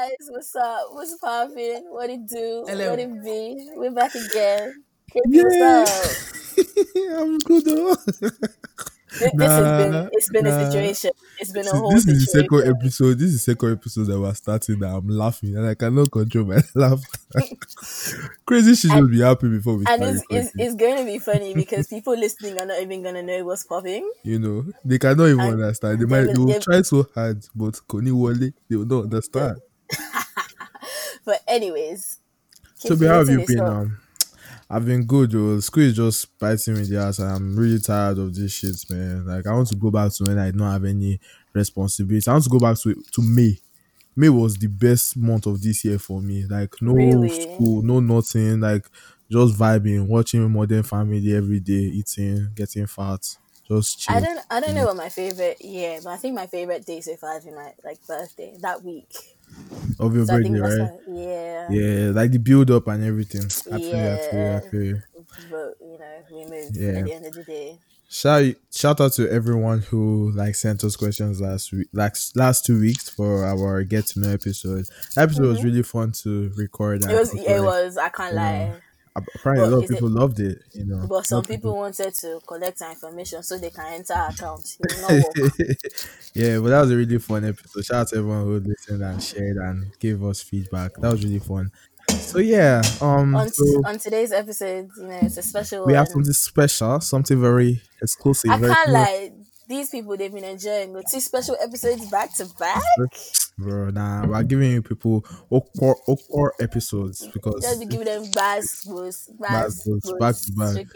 guys, what's up? What's poppin'? What it do? Hello. What it be? We're back again. KP, Yeah. what's up? I'm good though. This, has been it's been nah. a situation. It's been a whole this is the second episode. This is the second episode that we're starting that I'm laughing and I cannot control my laughter. Crazy she should be happy before we and start it's, it's, it's going to be funny because people listening are not even going to know what's popping. You know, they cannot even And understand. They they might will- they will try so hard, but Koni Wale, they will not understand. But anyways, So, how have you been? Um, I've been good. Though. School is just biting me in the ass. I'm really tired of this shit, man. Like I want to go back to when I don't have any responsibility. I want to go back to to May. May was the best month of this year for me. Like no Really? school, no nothing. Like just vibing, watching Modern Family every day, eating, getting fat, just chill. I don't I don't know what my favorite year, but I think my favorite day so far has been my like birthday that week. Of your So birthday, right? yeah. Yeah, like the build up and everything. I I feel, I Yeah. feel. you. But you know, we moved Yeah. at the end of the day. Shout shout out to everyone who like sent us questions last week, like last two weeks for our get to know episode. Episode was really fun to record. Mm-hmm. It was and it was I can't lie. Apparently a lot of is it- people loved it. You know, But some of people wanted to collect our information so they can enter our account. It work. yeah, but that was a really fun episode. Shout out to everyone who listened and shared and gave us feedback. That was really fun. So yeah, um, on, so on today's episode, you know, it's a special we have something special, something very exclusive. I very can't cool. lie. These people they've been enjoying the two special episodes back to back. Bro, nah, we're giving you people okor okor episodes because Just be giving them bass boost, Bass boost, back to back.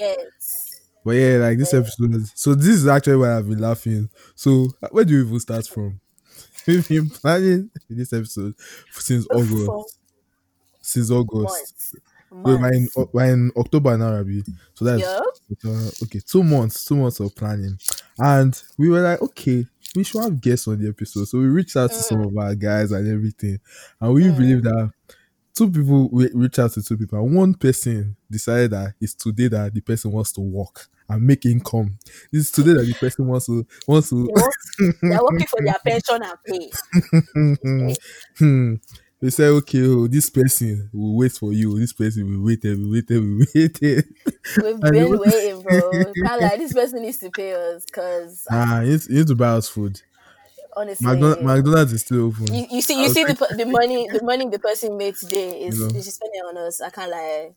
But yeah, like this episode. Is, so this is actually why I've been laughing. So uh, where do you even start from? We've been planning this episode since August. Since August. Wait, we're in, we're in October now, Rabi. So that's Yup. uh, okay. Two months, two months of planning, and we were like, okay, we should have guests on the episode. So we reached out to some Mm. of our guys and everything, and we believe that two people we reached out to two people, and one person decided that it's today that the person wants to work and make income. It's today that the person wants to wants to. They're working for their pension and pay. Hmm. They say, okay, oh, this person will wait for you. This person will wait, and will wait, and will wait. We've And been waiting, bro. Lie, this person needs to pay us because Ah, you you need to buy us food. honestly, McDonald's, McDonald's is still open. you, you see, you see the the money, the money the person made today is You know. is spending on us. I can't lie,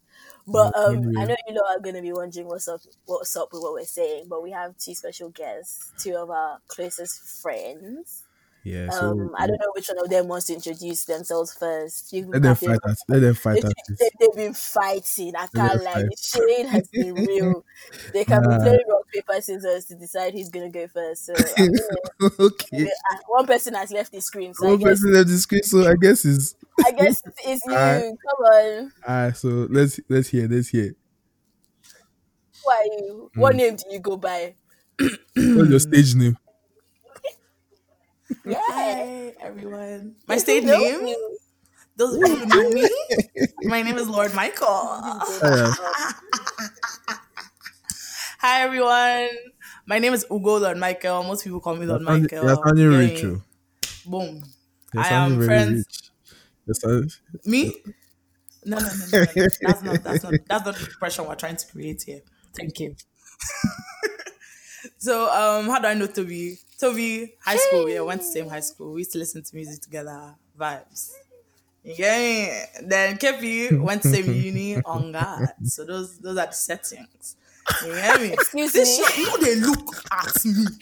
but um. I know you lot are gonna be wondering what's up, what's up with what we're saying. But we have two special guests, two of our closest friends. Yeah, so Um, I don't know which one of them wants to introduce themselves first. You let them have fight let them fight they, they, They've been fighting. I can't lie. The shade has been real. They can Nah. be playing rock paper scissors to decide who's gonna go first. So okay. uh, one person has left the screen, so I One guess person left the screen, so I guess is I guess it's you. Alright. Come on, ah. So let's let's hear let's hear. who are you? What name do you go by? What's your stage name? Yeah, Hi, everyone. My You stage name, you. those of you who know me, my name is Lord Michael. Hi, everyone. My name is Ugo Lord Michael. Most people call me Lord You're sounding- Michael. You're sounding rich. yeah. oh. Boom. You're I am friends. rich. Me? No, no, no, no, no. That's not that's not that's not the impression we're trying to create here. Thank you. so, um, how do I know Toby? Toby, high school, yeah, went to same high school. We used to listen to music together, vibes. Yeah. Then Kepi went to same uni on God. So those those are the settings. You get me? Excuse This me. shit, you know they look at me.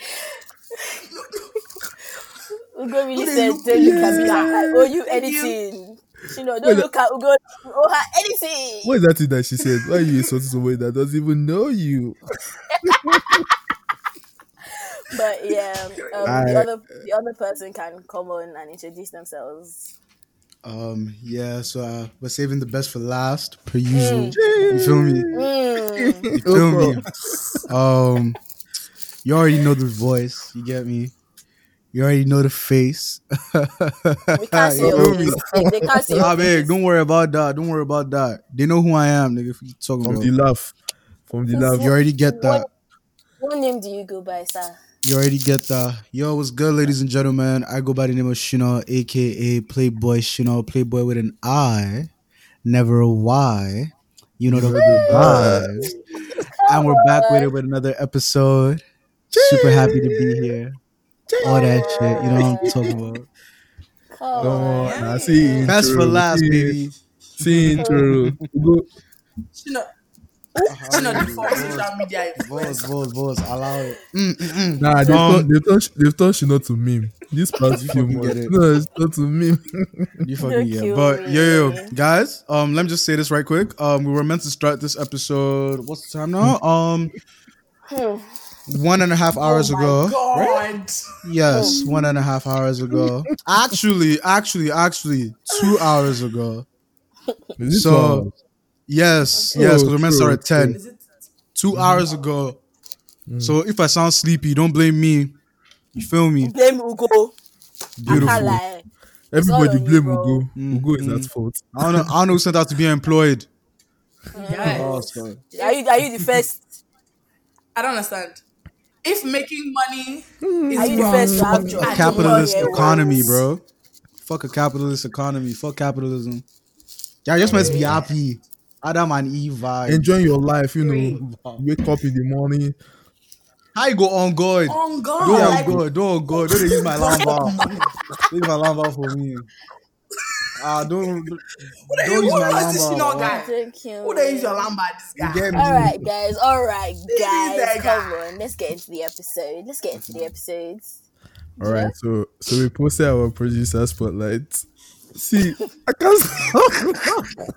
Ugo really said, look, don't look at me." like? Like, oh, you Thank you. editing? You know, don't look at Ugo. Oh, her editing. What is that thing that she said? Why are you insulting somebody that doesn't even know you? But yeah, um, I- the other the other person can come on and introduce themselves. Um, yeah, so uh, we're saving the best for last, per usual. You feel me? Mm. You feel me? Um, you already know the voice. You get me? You already know the face. We can't see You your me? face. They, they can't see your Nah, big. Don't worry about that. Don't worry about that. They know who I am, nigga. If you talking From about, the laugh. From the laugh. you already get that. What name do you go by, sir? You already get that. Yo, what's good, ladies and gentlemen? I go by the name of Shino, aka Playboy Shino, Playboy with an I, never a Y. You know the vibes. And we're back with it with another episode. Super happy to be here. All that shit, you know what I'm talking about. Come Come on. on, I see intro. Best for last, see, baby. See intro. Go- She not, she not the first social media. Voice, influencer. voice, voice. Allow it. Mm, mm, mm. Nah, they've Um, turned, they've turned, they've turned Shino to meme. This past You few get months. it. No, it's not to meme. You fucking Don't yeah. But me. yo, yo, guys, um, let me just say this right quick. Um, we were meant to start this episode. What's the time now? Um, one and a half hours oh ago. My God. Yes, one and a half hours ago. actually, actually, actually, two hours ago. So- one? Yes, Oh, yes, because we're meant to start at ten. Is it? Two hours ago. So if I sound sleepy, don't blame me. You feel me? Blame Ugo. I can't Beautiful. Everybody all on you, blame bro. Ugo. Mm, Ugo is mm. at fault. I don't know. I don't know who sent out to be employed. Yes. Oh, sorry. Are you are you the first? I don't understand. If making money is Are you the first to have I job? don't capitalist economy, bro. Fuck a capitalist economy. Fuck capitalism. Yeah, just meant to be happy. Adam and Eve vibe. Enjoying your life, you know. Wake up in the morning. How you go on God? On God. Don't like, on God. Don't on God. Don't use my alarm bar. Use my alarm bar for me. Ah, don't Who don't the use my was alarm this bar. Shino guy? Thank you. Who they use your alarm by this guy? get? All right, guys. All right, guys. Come guy. on. Let's get into the episode. Let's get into the episodes. All right, so so we posted our producer spotlight. See, I can't.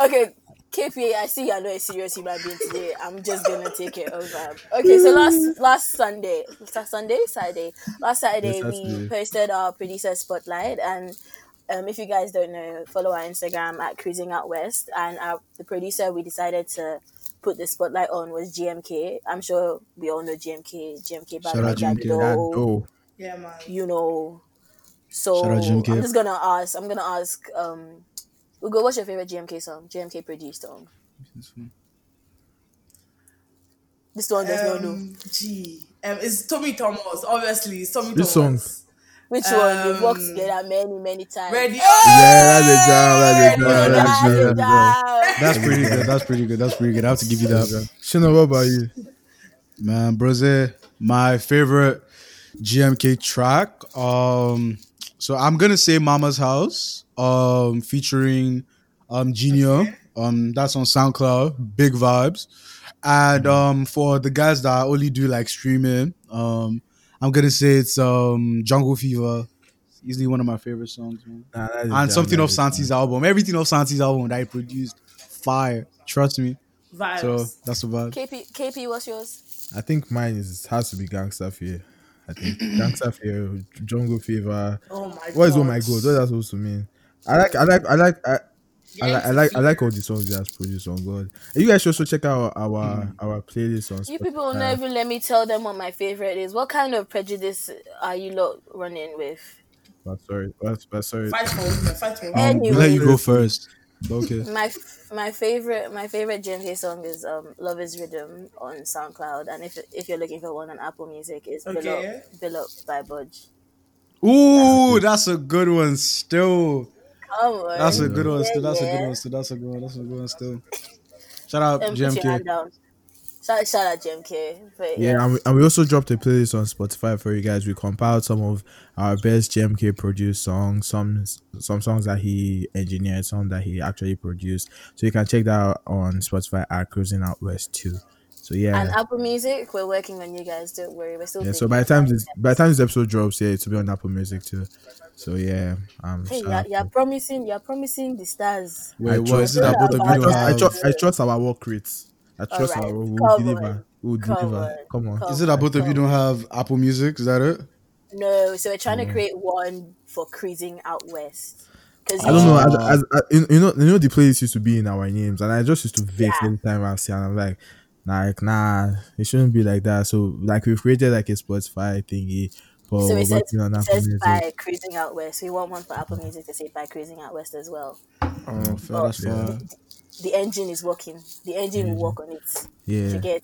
Okay, KPA, I see you're not a serious human being today. I'm just gonna take it over. Okay, so last last Sunday, last Sunday, Saturday, last Saturday, Yes, we Saturday. posted our producer spotlight, and um, if you guys don't know, follow our Instagram at Cruising Out West, and our, the producer we decided to put the spotlight on was GMK. I'm sure we all know GMK. GMK, Shout out Bad GMK. That Davido. Yeah, man. you know. So Shout out GMK. I'm just gonna ask. I'm gonna ask. Um, Ugo, what's your favorite GMK song? GMK produced song. This one does not know. Um, gee, um, it's Tommy Thomas. Obviously, it's Tommy This Thomas. Which one? They've worked um, together many, many times. Ready? Yeah, that's a jam. That's a Yeah, jam. Yeah, That's a yeah, jam. yeah. That's pretty good. That's pretty good. That's pretty good. I have to give you that. bro. Shino, what about you? Man, Brose, my favorite GMK track. Um, so I'm gonna say Mama's House, um, featuring um Genio. Um, that's on SoundCloud. Big vibes. And um, for the guys that only do like streaming, um, I'm gonna say it's um Jungle Fever. Easily one of my favorite songs, man. Nah, And something off that's a. Santi's album. Everything off Santi's album that he produced, fire. Trust me. Vibes. So that's the vibe. KP, KP, what's yours? I think mine is has to be Gangsta Fear. I think Gangsta Fear, Jungle Fever. oh my god. What is god. oh my god? What is that supposed to mean? I like, I like, I like, I, I like, I like, I like all the songs he has produced on God. And you guys should also check out our our playlist on You people will never let me tell them what my favorite is. What kind of prejudice are you lot running with? But sorry, but, but sorry. Fight for women. Fight for women. Um, we let you go first. Okay. My my favorite my favorite GMK song is um Love Is Rhythm on SoundCloud, and if if you're looking for one on Apple Music, it's Bill Okay. Up, Bill Up by Budge. Ooh, that's a good one still. Come on, That's a good one still. That's a good one still. That's a good one. That's a good one still. Shout out Um, put your hand GMK. down. Shout, shout out GMK. But Yeah, and we, and we also dropped a playlist on Spotify for you guys. We compiled some of our best GMK produced songs, some some songs that he engineered, some that he actually produced. So you can check that out on Spotify at Cruising Out West too. So yeah, And Apple Music, we're working on you guys. Don't worry, we're still. yeah. So by the time this by the time this episode drops, yeah, it will be on Apple Music too. So yeah, um, Hey, you're, you're promising, you're promising the stars. Wait, I what trust- is it that both I trust, I trust, I trust our work rates. I trust Alright, our we'll come deliver. on, We'll come deliver. on, Come on. come Is it that both of you don't have Apple Music? Is that it? No, so we're trying to create one for cruising out west. I don't know. As, as, as, you know, you know, the playlist used to be in our names, and I just used to vex Yeah. every time I see, and I'm like, nah, like, nah, it shouldn't be like that. So, like, we've created like a Spotify thingy, but So it says, it says by cruising out west. We want one for Apple Music to say by cruising out west as well. Oh, fair, that's Yeah. Fine. The engine is working. The engine will work on it. Yeah, To get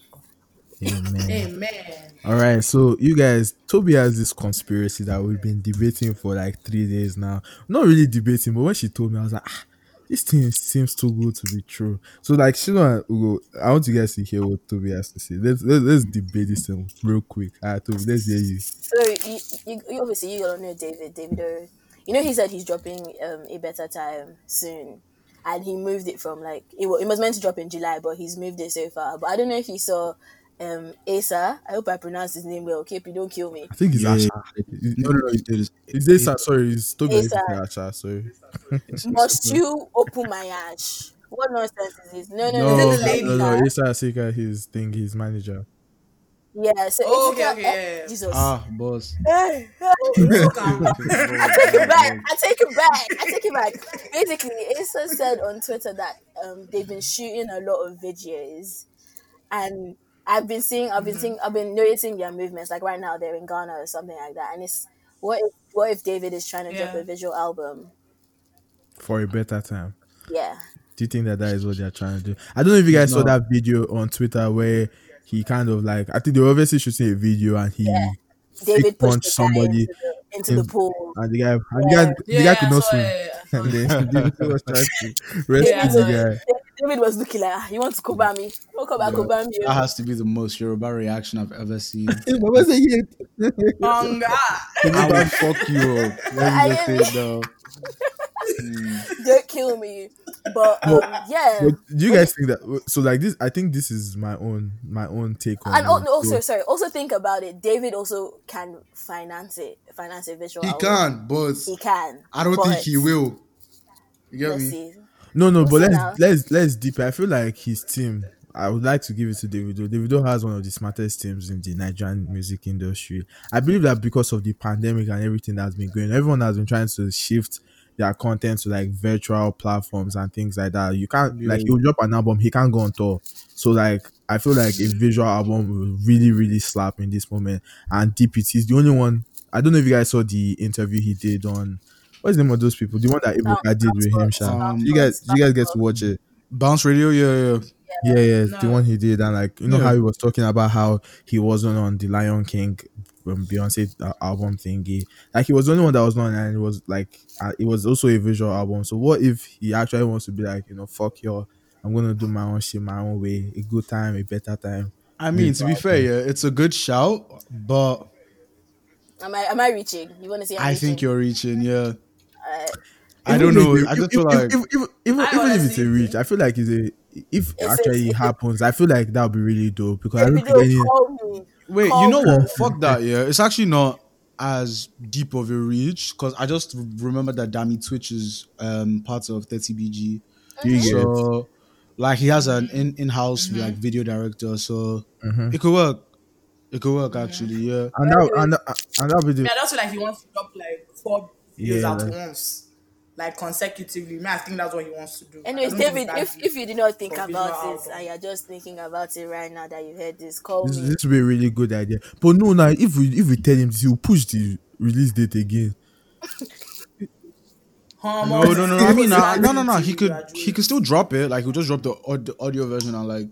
Amen. Amen. All right, so you guys, Toby has this conspiracy that we've been debating for like three days now. Not really debating, but when she told me, I was like, ah, this thing seems too good to be true. So, like, Shino and Ugo, I want you guys to hear what Toby has to say. Let's let's, let's debate this thing real quick. All right, Toby, let's hear you. So you, you, you obviously you don't know David. David, uh, you know he said he's dropping um, a better time soon, and he moved it from like it, wa- it was meant to drop in July, but he's moved it so far. But I don't know if you saw um Asa. I hope I pronounced his name well. Okay, please don't kill me. I think it's Yeah. Asha. No, no, no, it is. Is this sorry? It's Toby. It's, It's uh, Asha. Sorry. Must you open my ass? What nonsense is this? No, no, No, no, Is it the lady? no, no. Asa. Issa Asika, his thing, his manager. Yeah, so Oh, Asa- okay, okay, yeah, yeah. Jesus. Ah, boss. I I take it back. I take it back. I take it back. Basically, Asa said on Twitter that um, they've been shooting a lot of videos, and I've been seeing, I've been seeing, I've been noticing their movements. Like right now, they're in Ghana or something like that. And it's what if what if David is trying to drop a visual album? For a better time. Yeah, Do you think that that is what they're trying to do? I don't know if you guys saw that video on Twitter where he kind of like I think they were obviously shooting a video and he David fake punched somebody into the, into the pool. and the guy and the guy the Yeah, guy could not saw swim. it. And then David was trying to rescue Yeah, I the saw guy. David was looking like, "Ah, "You want to cover me? You want to cover, cover me?" That has to be the most Yoruba reaction I've ever seen. What was it? On God. I will fuck you up. Let me just say it now. Don't kill me. But um, yeah. But do you guys think that so like this I think this is my own my own take on and it. also So- sorry also think about it david also can finance it finance a visual He album. can, but he can I don't think he will. You get let's me? see No, no, but We'll see let's now. let's let's deep. I feel like his team. I would like to give it to Davido. Davido has one of the smartest teams in the Nigerian music industry. I believe that because of the pandemic and everything that's been going, everyone has been trying to shift their content to like virtual platforms and things like that. You can't like Yeah. he'll drop an album, he can't go on tour. So like I feel like a visual album will really, really slap in this moment. And DPT is the only one. I don't know if you guys saw the interview he did on what's the name of those people? The one that Ebuka did with him, Sha. Um, you guys, you guys get to watch it. Bounce radio, yeah, yeah. Yeah, yeah, the No. one he did, and like you know Yeah. how he was talking about how he wasn't on the Lion King um, Beyonce uh, album thingy. Like he was the only one that was on, and it was like uh, it was also a visual album. So what if he actually wants to be like, you know, fuck y'all, I'm gonna do my own shit my own way, a good time, a better time. I mean, to be fair, yeah, it's a good shout, but am i am i reaching you want to see I'm I think you're reaching, yeah. Uh, I don't know. if- I just if- feel if- like if- if- even, I even if it's a reach, I feel like it's a if It's- actually it happens, I feel like that would be really dope because I don't think any. call me Wait, Call you know me. what? Fuck that, yeah. It's actually not as deep of a reach because I just remember that Dami Twitch is um part of 30BG. You get- So like he has an in in house like video director, so Mhm. it could work. It could work actually, yeah. and that and that, and that be the Yeah, that's what like he wants to drop like four videos Yeah, at once, like consecutively. Me, I think that's what he wants to do. I anyways david if, if you did not think about visual it album. and you're just thinking about it right now that you heard this call This, me this will be a really good idea. But no, now if we if we tell him this, he'll push the release date again. No, no, no, no. I mean, uh, no, no, no. He could, he could still drop it. Like he'll just drop the, the audio version and like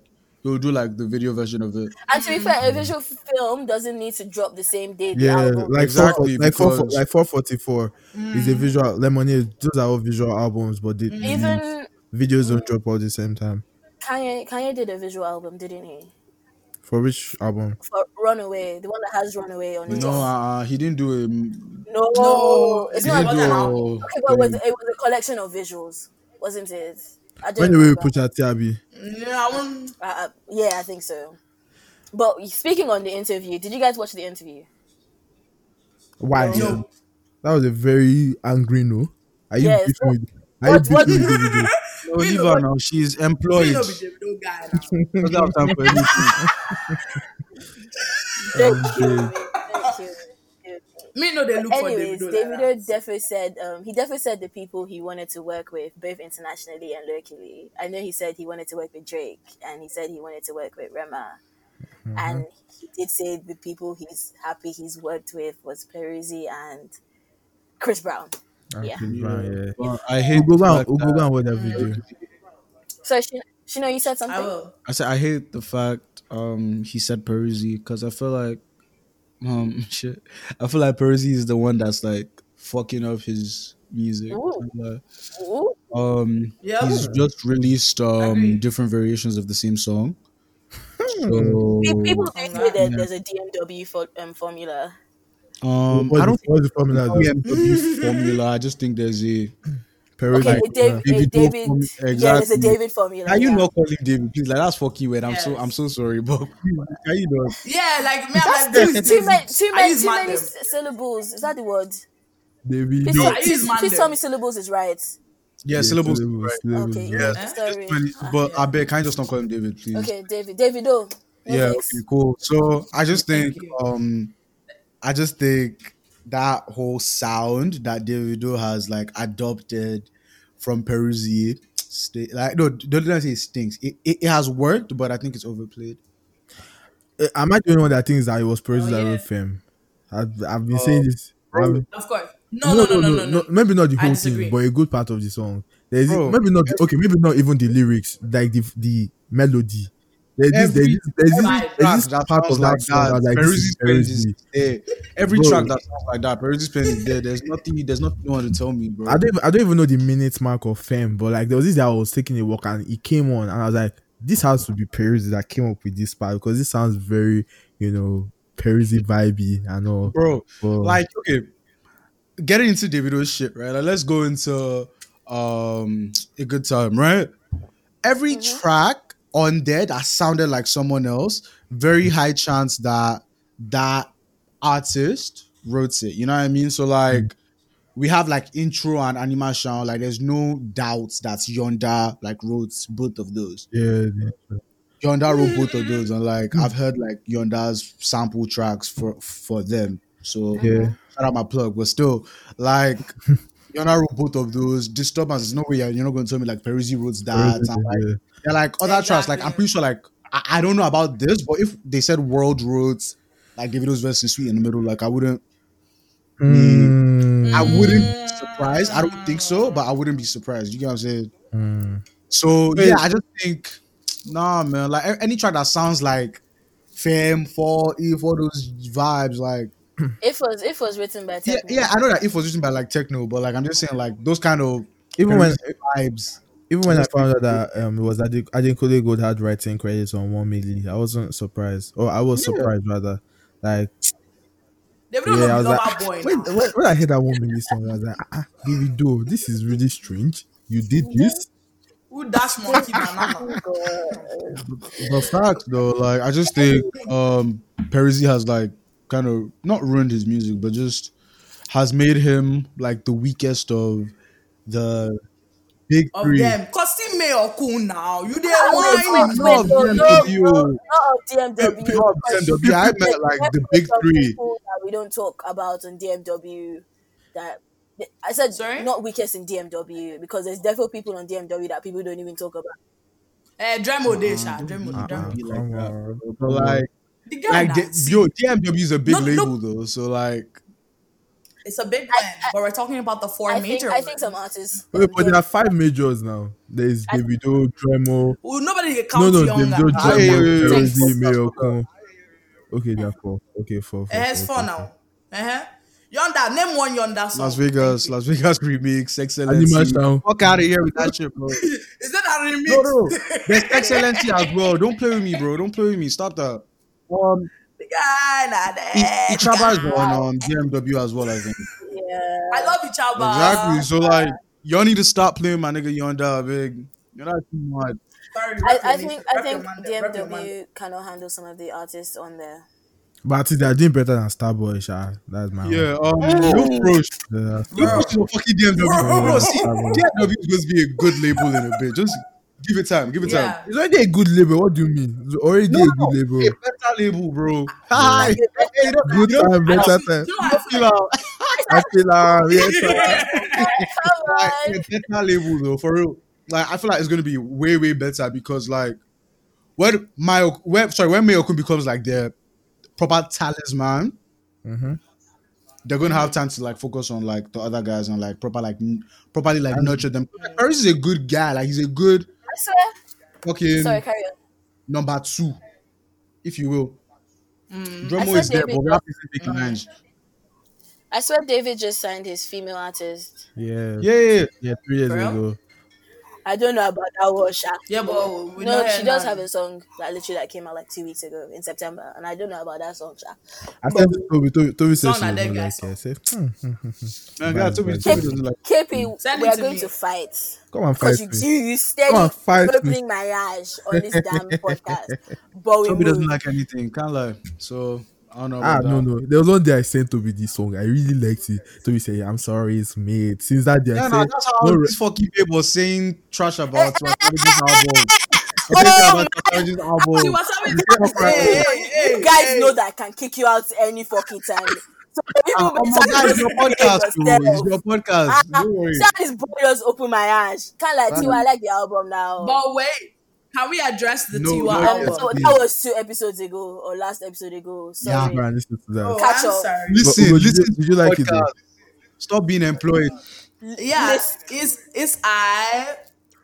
he'll do like the video version of it. and to be fair a visual film doesn't need to drop the same day the Yeah, album like Exactly, four, like four, like four forty four is a visual lemonade. Those are all visual albums, but the, the even videos don't drop all the same time. Kanye Kanye did a visual album, didn't he? For which album? For Runaway, the one that has Runaway on it. No, uh, he didn't do it. mm, no, No, it's he not. didn't a do visual it. album. Okay, but it was, it was a collection of visuals, wasn't it? I don't When the we remember. put out Tiabi. Yeah, I won't. Uh, uh, yeah, I think so. But speaking on the interview, did you guys watch the interview? Why? No. That was a very angry no. Are you Yes. beefing with? Are you What- what- beefing with Davido? No, leave her now. She's employed. We know be Davido guy now. Doesn't have time for anything. Don't me. Me know they look for Anyways, Davido. Davido like that. definitely said um, he definitely said the people he wanted to work with, both internationally and locally. I know he said he wanted to work with Drake, and he said he wanted to work with Rema, and he did say the people he's happy he's worked with was Peruzzi and Chris Brown. Yeah. Okay, fine, yeah. But I hate We'll go down. We'll go that- down with that video. So Shin- Shino, you said something. I will. I said I hate the fact um he said Peruzzi because I feel like um shit. I feel like Peruzzi is the one that's like fucking up his music. Ooh. Ooh. um Yeah. he's just released um different variations of the same song. So People do say that yeah. there's a DMW for, um, formula. um What's I don't the, what's the formula? think DMW formula. I just think there's a Perry, Okay, like, a Dave, a David David, Bowie yeah, it's there's a Exactly. David formula. Can you yeah. not call him David? Please, like that's fucking weird. I'm so I'm so sorry, but can you not? Yeah, like me, I'm like, who is Too this? many, too I many, too many Madam. syllables. Is that the word? David. Please, No, tell- please, please tell me syllables is right. Yeah, syllables. syllables, right. syllables, Okay, yeah. yeah. Yeah, Sorry. Many- Ah, but yeah. I beg, can you just not call him David, please? Okay, David, David, oh, Yeah, okay, cool. So I just think, um, I just think that whole sound that Davido has like adopted from Peruzzi, st- like no, don't let say it stinks. It, it, it has worked, but I think it's overplayed. Uh, Am I the only one that thinks that it was Peruzzi Oh, that wrote Femme? I've, I've been saying this. Of course. No, no, no, no, no. Maybe not the whole thing, but a good part of the song. There's maybe not okay, maybe not even the lyrics, like the the melody. There's Every- this, there's this, every there's that sounds like that. that's like this Peruzzi's pen is Peruzzi. there. Every Bro. track that sounds like that, Peruzzi's pen is there. There's nothing. There's nothing you want to tell me, bro. I don't even, I don't even know the minute mark of Femme, but like there was this day I was taking a walk and it came on and I was like, this has to be Peruzzi that came up with this part because this sounds very, you know, Peruzzi vibey and all. bro. But, like okay getting into davido's shit right like, let's go into um a good time right every track on there that sounded like someone else very mm-hmm. high chance that that artist wrote it. You know what i mean? So like mm-hmm. we have like intro and animation. Like there's no doubt that Yonda like wrote both of those. Yeah, yeah. Yonda wrote both of those, and like mm-hmm. I've heard like Yonda's sample tracks for for them. So Yeah. shout out my plug, but still, like Yonda wrote both of those. Disturbance is no way you're, you're not going to tell me like Peruzzi wrote that. and, like, they're like other tracks. Like I'm pretty sure like I, I don't know about this, but if they said World wrote like Davido's verse is sweet in the middle, like I wouldn't Mm, I wouldn't be surprised. I don't think so, but I wouldn't be surprised. You get what I'm saying? mm. So Wait. yeah, I just think nah, man. Like any track that sounds like Fame, Fall, If, all those vibes, like If was if was written by yeah, Tekno. yeah. I know that If was written by like Tekno, but like I'm just saying like those kind of Even when vibes. even when I found out that um it was Ade- Adekunle Gold had writing credits on one milli, I wasn't surprised. Or I was Yeah. surprised rather. Like yeah, I was like, lover boy when, now. when, when I heard that one milli song, I was like, ah, Davido, this is really strange. You did this? Who dash monkey banana? The fact though, like I just think um Peruzzi has like kind of not ruined his music, but just has made him like the weakest of the big Of three. them. Cause see me or cool now. You there wait, whining. wait, No, wait, no, no, no, not of DMW. Not of DMW, I meant, like, the big three. that we don't talk about on DMW. That I said, Sorry? not weakest in DMW because there's definitely people on DMW that people don't even talk about. Eh, Dremo de sha. Dremo Uh-uh. de. Dremo. be like that. But like The guy like that- the, yo, DMW is a big No, no. label though, so like It's a big one, but we're talking about the four I think major I think ones. some artists. Wait, but there are five majors now. There's I- Davido, Dremo. Well, nobody can No, count no, younger. Davido, now. Yeah, yeah, Dremo, yeah, yeah. Peruzzi, Thanks. Mayokun. Okay, there are four. Okay, four. four, Eh, it's four, four four, now. Uh-huh. Yonda, name one Yonda song. Las Vegas, Las Vegas remix, Animal excellency. Sound. Fuck out of here with that shit, bro. Is that a remix? No, no, there's excellency as well. Don't play with me, bro. Don't play with me. Stop that. Um, The guy, nah, Ichaba is guy. on um, DMW as well, I think. yeah. I love Ichaba. Exactly. So like, y'all need to stop playing my nigga Yonda, big. You're not too much. I, I think I think man there, rep DMW cannot handle some of the artists on there. But I think they're doing better than Starboy, Sha. That's my Yeah. own. Um, Luke Roche. Yeah. Luke Roche is a fucking DMW. Bro. Bro, see, DMW is going to be a good label in a bit. Just give it time. Give it time. It's already a good label. What do you mean? It's already No, a no, good a better label, bro. Hi. Hey, you Good time, better time. I feel now. I feel like yes, sir. Come like a better label though, for real. Like I feel like it's gonna be way way better because like when my when sorry when Mayokun becomes like their proper talisman, Mhm. they're gonna have time to like focus on like the other guys and like proper like n- properly like nurture them. Like, Paris is a good guy. Like he's a good. I swear. fucking Sorry, carry on. number two, if you will. Mm. I Dremo is there, but we have to see Nicki Minaj. I swear David just signed his female artist. Yeah. Yeah, yeah, yeah. Yeah, three years For ago. I don't know about that one, Sha. Yeah, but we no, know she does now. have a song that literally that came out like two weeks ago in September, and I don't know about that song, Sha. I said to Toby, Toby, Toby said Song she doesn't like it. I said, hmm, hmm, hmm. Man, God, Toby. Toby doesn't like. KP, Send we are going to fight. Come on, fight Because me. you, you steady Come on, fight me. opening my ass on this damn podcast. But we Toby doesn't like anything. Can't lie. So I don't know. Ah, no, no. There was one day I sent Toby this song. I really liked it. Toby said, I'm sorry, it's made. Since that day, I Yeah, no, said, that's how no, this fucking babe was saying trash about Savage's album. Oh about album. She was having Yeah, hey, hey, hey, You guys hey. know that I can kick you out any fucking time. So people be come on, guys, it's your podcast, bro. yourself. It's your podcast. Ah, Don't worry. See how this boy just open my ass. Can't lie to you, I like the album now. But wait, can we address the No, Tiwa no, um, album? so that was two episodes ago or last episode ago. yeah, Sorry. man, listen to that. Oh, Catch I'm up. sorry. Listen, But- but did you- did you like it, though? Stop being employed. Yeah, Listen. it's it's I.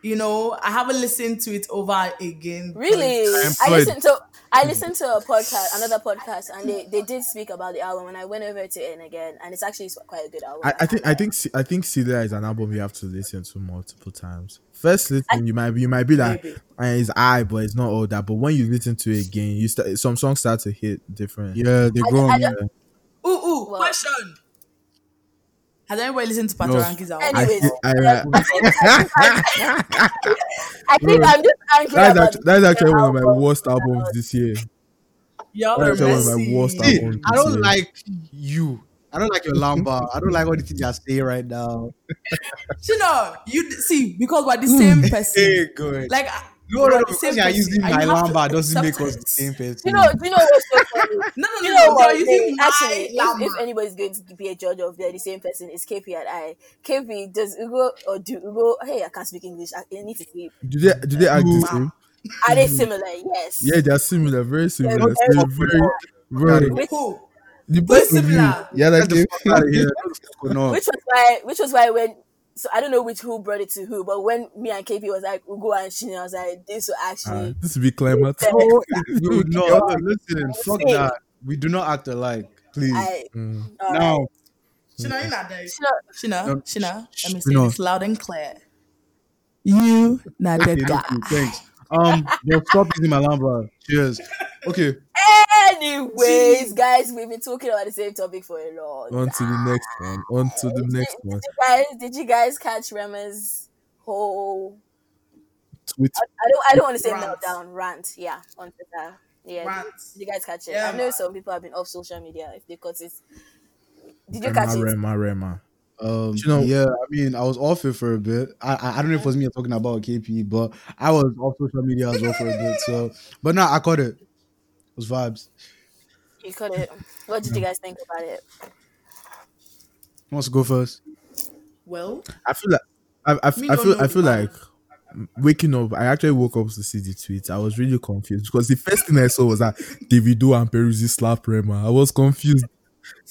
You know, I haven't listened to it over again. Really? I employed. listened to I listened to a podcast, another podcast, and they, they did speak about the album, and I went over to it again, and it's actually quite a good album. I, I think I think I think Celia is an album you have to listen to multiple times. First listen, you might be you might be like, Maybe. "Ah, it's I, but it's not all that. But when you listen to it again, you start some songs start to hit different. Yeah, they grow on don't- Ooh, ooh, Well- question. Has anybody listened to No. Patoranking's album? I, Anyways, I, I think I'm just angry that's about actually, that's actually one of my worst albums this year. Y'all are That's actually one of my worst See, albums. I don't year. like you. I don't like your lamba. I don't like all the things you say right now. You know, you see because we're the same hmm. person. Hey, good. Like no, no, we're no, the same because you're using my you lamba doesn't make us the same person. You know, do you know what's so funny? No, no, no, you no. know You're what? using They- actually, my if, if anybody's going to be a judge of they're the same person, it's KP and I. KP does Ugo or do Ugo? Hey, I can't speak English. I, I need to sleep. Do they do they act the same? Are they mm. similar? Yes. Yeah, they're similar, very similar. very They're very, very. Which, Who? The Very both of you, similar. yeah, like Get the fuck out of here. No. which was why, which was why when. So I don't know which who brought it to who, but when me and KP was like Ugo and Shini, I was like, this will actually. this will be climate. Oh, no, no, listen, fuck Same. that. We do not act alike, please. I, Mm. alright. now, Shina, you're not there. So, Shina, No, Shina, let me sh- say no. this loud and clear. You not okay, that guy. thanks. Um, but stop using my lamba. Cheers. Okay, Anyways, guys, we've been talking about the same topic for a long On to the next one. On to the next did, one. Did you guys, did you guys catch Rema's whole? Tweet. I don't. I don't want to say Rant. meltdown rant. Yeah, on Twitter. Yeah. Rant. Did you guys catch it? Yeah, I know man. some people have been off social media if they caught it. Did you catch Rema, it? Rema, Rema. Um, You know- yeah, I mean, I was off it for a bit. I, I I don't know if it was me talking about KP, but I was off social media as well for a bit. So, but no, I caught it. It was vibes. You caught it. What did you guys think about it? Who wants to go first? Well, I feel like I, I, I don't feel know I feel like waking up. I actually woke up to see the tweets. I was really confused because the first thing I saw was that Davido and Peruzzi slap Rema. I was confused.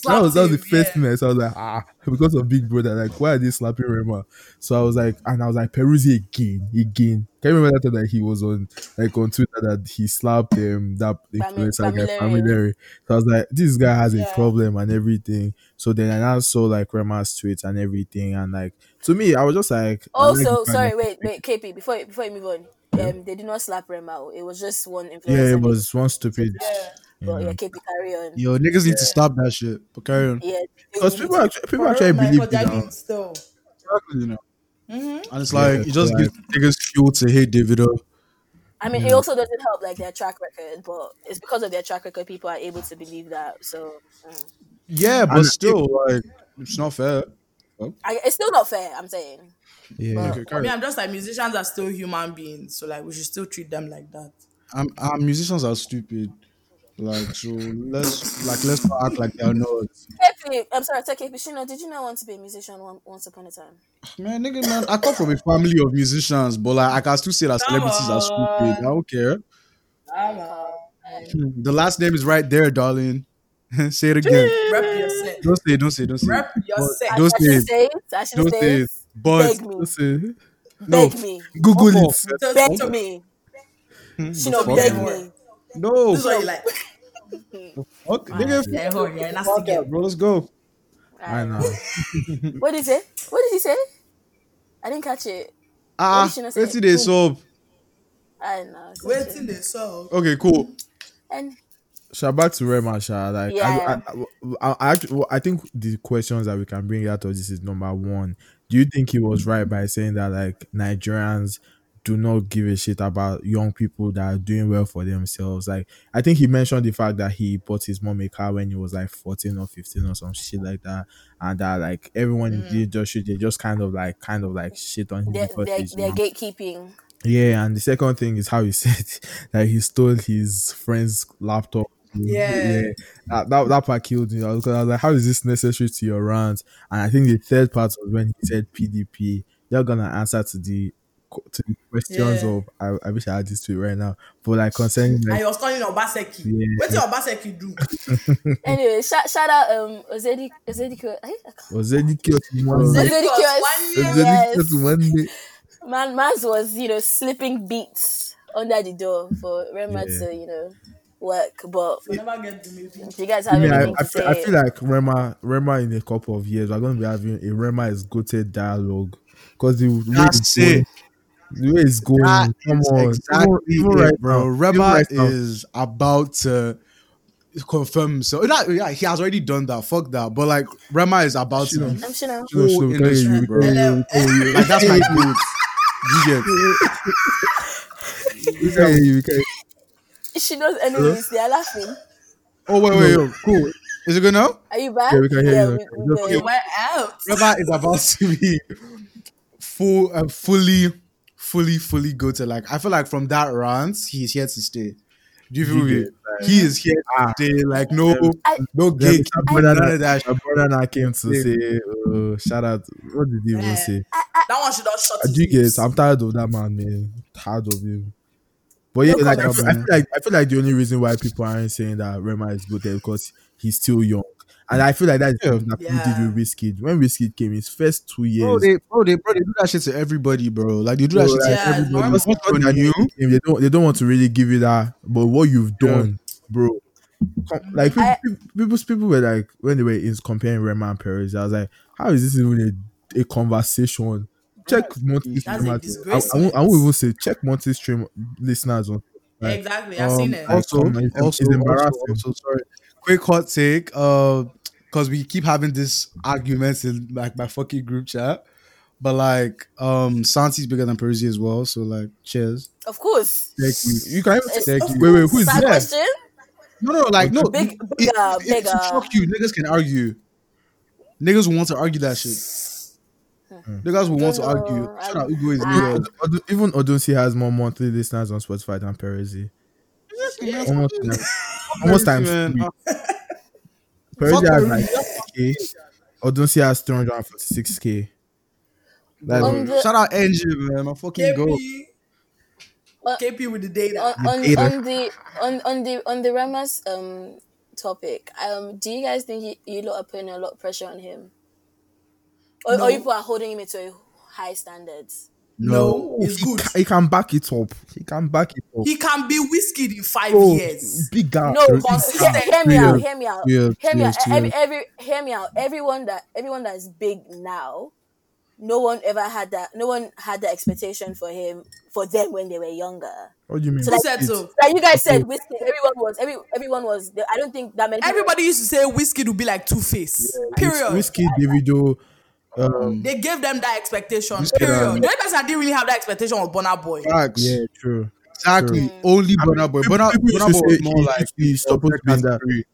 That was that was the first him, thing I saw. I was like, ah, because of Big Brother. Like, why are they slapping Rema? So I was like, and I was like, Peruzzi again, again. Can you remember that time that he was on like on Twitter that he slapped um that influencer guy. Bamilare. So I was like, this guy has a problem and everything. So then I now saw like Rema's tweets and everything, and like to me, I was just like, Also, sorry, wait, wait, KP. Before you- before you move on, um, they did not slap Rema. It was just one influencer. yeah, it was one stupid. Yeah. But yeah, know. KP carry on. Yo, niggas need to stop that shit. But carry on. Yeah, Because people actually, people For actually real, believe for it their now. still. Exactly, you know. Mm-hmm. And it's like Yeah, it just so gives niggas fuel to hate Davido. I mean, it also doesn't help like their track record, but it's because of their track record people are able to believe that. So mm. Yeah, but And- still, like, it's not fair. I, it's still not fair. I'm saying. Yeah, Okay, I mean, I'm just like musicians are still human beings, so like we should still treat them like that. Um, uh, musicians are stupid. Like, so let's like let's not act like they're not. KP, I'm sorry, tell KP. Shino, did you not want to be a musician one, once upon a time? Man, nigga, man, I come from a family of musicians, but like I can still say that Come celebrities are stupid. I don't care. The last name is right there, darling. say it again. Rep your. Don't say, it, don't say, it, don't say. it. Rep your I, set. Don't I say should it. say it. I should Don't say say it. it. But Beg me. Let's see. no, Beg me. Google Fuck it. off. Beg to- me. Hmm, she not fuck? beg Yeah. me. No, This is what you like. fuck, nigga, Yeah, hold on, yeah, nasty fuck girl. that, bro. Let's go. I know. What did he say? What did he say? I didn't catch it. Ah, did she not say? let's see. I know. Waiting the song. Okay, cool. And Shout back to Rema Sha. Like Yeah. I, I, I, I, I think the questions that we can bring out of this is number one. Do you think he was right by saying that like Nigerians do not give a shit about young people that are doing well for themselves? Like I think he mentioned the fact that he bought his mom a car when he was like 14 or 15 or some shit like that. And that like everyone in the industry they just kind of like kind of like shit on him they're, they're, they're gatekeeping. Yeah, and the second thing is how he said that he stole his friend's laptop. Yeah. That, that, that part killed me. I was, I was like, how is this necessary to your rant? And I think the third part was when he said PDP. You're gonna answer to the to the questions Yeah. of I, I wish I had this tweet right now, but like concerning And like he was calling Obaseki. Yeah. What did Obaseki do? Anyway, shout, shout out um Ozedi Ozediko. I think- was dedicated to one Ozedi- day. It was Ridiculous. one year. Was Yes. dedicated to one day. Man, man's was you know slipping beats under the door for Rema Yeah. to you know work. But We never get to maybe. do you guys I have mean, I, anything I, to feel, say? I feel like Rema, Rema in a couple of years, we're going to be having a Rema is goated dialogue because the way That's it's it. The way it's going, That come is on, exactly Even- even it, right bro. now, Rema even right now, is about to confirm himself. Not, yeah, he has already done that. Fuck that. But like Rema is about to be I'm sure now. you know, full so we you, bro. we can't you, we can't hear you. like that's my quote. You get We can't hear you, we can't hear you. She knows enemies. They are laughing. Oh wait, wait, wait, cool. Is it good now? Are you back? Yeah, we can hear you. we- we Just- We went out. Rema is about to be full and fully, fully, fully go to like. I feel like from that rant, he's here to stay. Do you feel me? like, He is here to stay. Like no, I- no Then gate, my none brother, of that. my brother now came to Yeah. say, uh, shout out. What did he even Yeah. say? That one should not shut I his do get. I'm tired of that man, man. Tired of him. But yeah, No like I feel, I feel like I feel like the only reason why people aren't saying that Rema is good there because he's still young, and I feel like that's Yeah. something that people Yeah. did with Wizkid. When Wizkid came, his first two years, Bro, they, bro, they, bro, they do that shit to everybody, bro. Like they do that Bro, shit to like, Yeah, everybody. normal. It's not on you. they don't they don't want to really give you that. But what you've Yeah. done, bro. Like people, I- people, people were like when they were is comparing Rema and Perez, I was like, how is this even a, a conversation? Check monthly That's a stream. I, I, won't, I won't even say check monthly stream listeners on. Right. Exactly. I've Um, sing it. Also, Come on, it's- also, embarrassing. also, also, sorry. Quick hot take. Uh, because we keep having this arguments in like my fucking group chat. But like, um, Santi's bigger than Peruzzi as well. So like, cheers. Of course. Thank you. You can even It's- thank you. Wait, wait, who is Side that? question. No, no, like no. Big- it- bigger, it- it- bigger. Fuck you. Niggas can argue. Niggas will want to argue that shit. Niggas will want to argue. know. Shout out Ugo is I- Even Odunsi has more monthly listeners on Spotify than Peruzzi. Almost, almost times Man, three. Peruzzi fuck has Peruzzi. like 6k. Odunsi has 346k. That's Um, the- Shout out Engine, man. My fucking go. KP. Uh, KP with the data. on, on, data. on the on, on the on the Rema's um topic, um, do you guys think you, you lot are putting a lot of pressure on him, or, No. or you people are holding him to a high standards? No, it's he, good. Can, he can back it up. He can back it up. He can be Wizkid in five Oh, years. big gap. No, big consistent. hear me out. Hear me out. Hear me out. Every, every hear me out. Everyone that everyone that's big now, no one ever had that. No one had that expectation for him for them when they were younger. What do you mean? So Who like- said so? Like you guys said, Wizkid. Everyone was. Every everyone was. I don't think that many. people- Everybody used to say Wizkid would be like Two Face. Period. Wizkid, Davido, um, They gave them that expectation. Period. and- The only person that didn't really have that expectation was Burna Boy. Facts. yeah, true. Exactly. Only Burna Boy. people- Burna people used Burna to Boy say was more he- like he's supposed to be in that- category.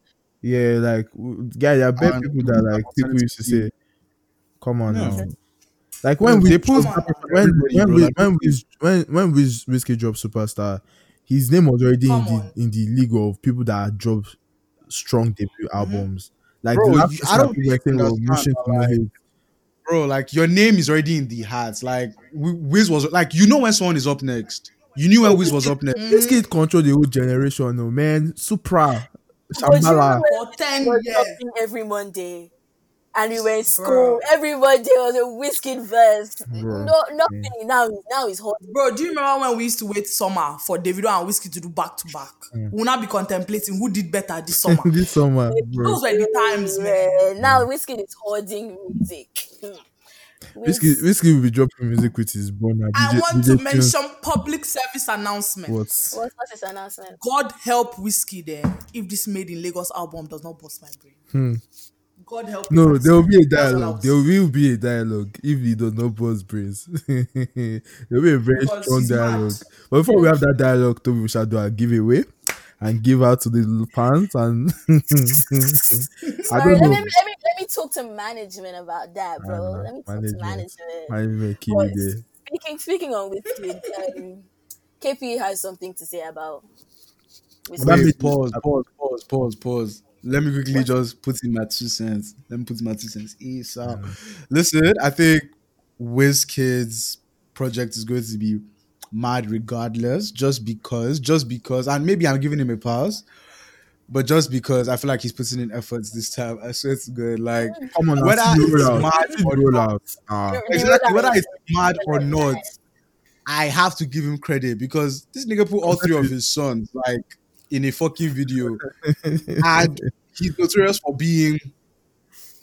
Yeah, like w- guy, there are bad And- people that like people used to say, "Come on Yeah. now." Like when They we put when everybody, when bro, we, like- when we, when when Wiz Wizkid dropped Superstar, his name was already in Come the on. in the league of people that had dropped strong debut albums. Like Bro, the last you- person I don't that people were Bro, like your name is already in the hats. Like Wi- Wiz was like you know when someone is up next. You knew when Wiz was up next. Wizkid control the whole generation, no man. Supra, But you Shambhala. For 10 years. every Monday. And we were in school. Everybody there was a Wizkid verse. Bro. No, nothing. Now, now it's hot. Bro, do you remember when we used to wait summer for Davido and Wizkid to do back to back? Mm. We'll not be contemplating who did better this summer. this summer, bro. Those were the times, man. Yeah, now mm. Wizkid is holding music. Hmm. Wizkid, Wizkid will be dropping music with his burner. I DJ want to DJ Tunes. mention public service announcement. What? What's, what's his announcement? God help Wizkid there if this Made in Lagos album does not bust my brain. Hmm. God help. No, him. there will be a That's what I dialogue. There will be a dialogue if he does not bust brains. there will be a very Because strong he's mad. dialogue. But before we have that dialogue, Toby, we shall do a giveaway and give out to the fans. And I don't let me, know. let me let me talk to management about that, bro. Ah, let me talk to management. management. Management kill But there. speaking speaking on whiskey, um, KP has something to say about whiskey. That Wait, makes- pause, pause, pause, pause, pause. Let me quickly just put in my two cents. Let me put in my two cents. Ease out. Listen, I think WizKid's project is going to be mad regardless, just because, just because, and maybe I'm giving him a pass, but just because I feel like he's putting in efforts this time. I swear it's good. like Come on, whether it's mad or rollout. Ah. Exactly whether it's mad or not, I have to give him credit because this nigga put all three of his sons like in a fucking video, and he's notorious for being,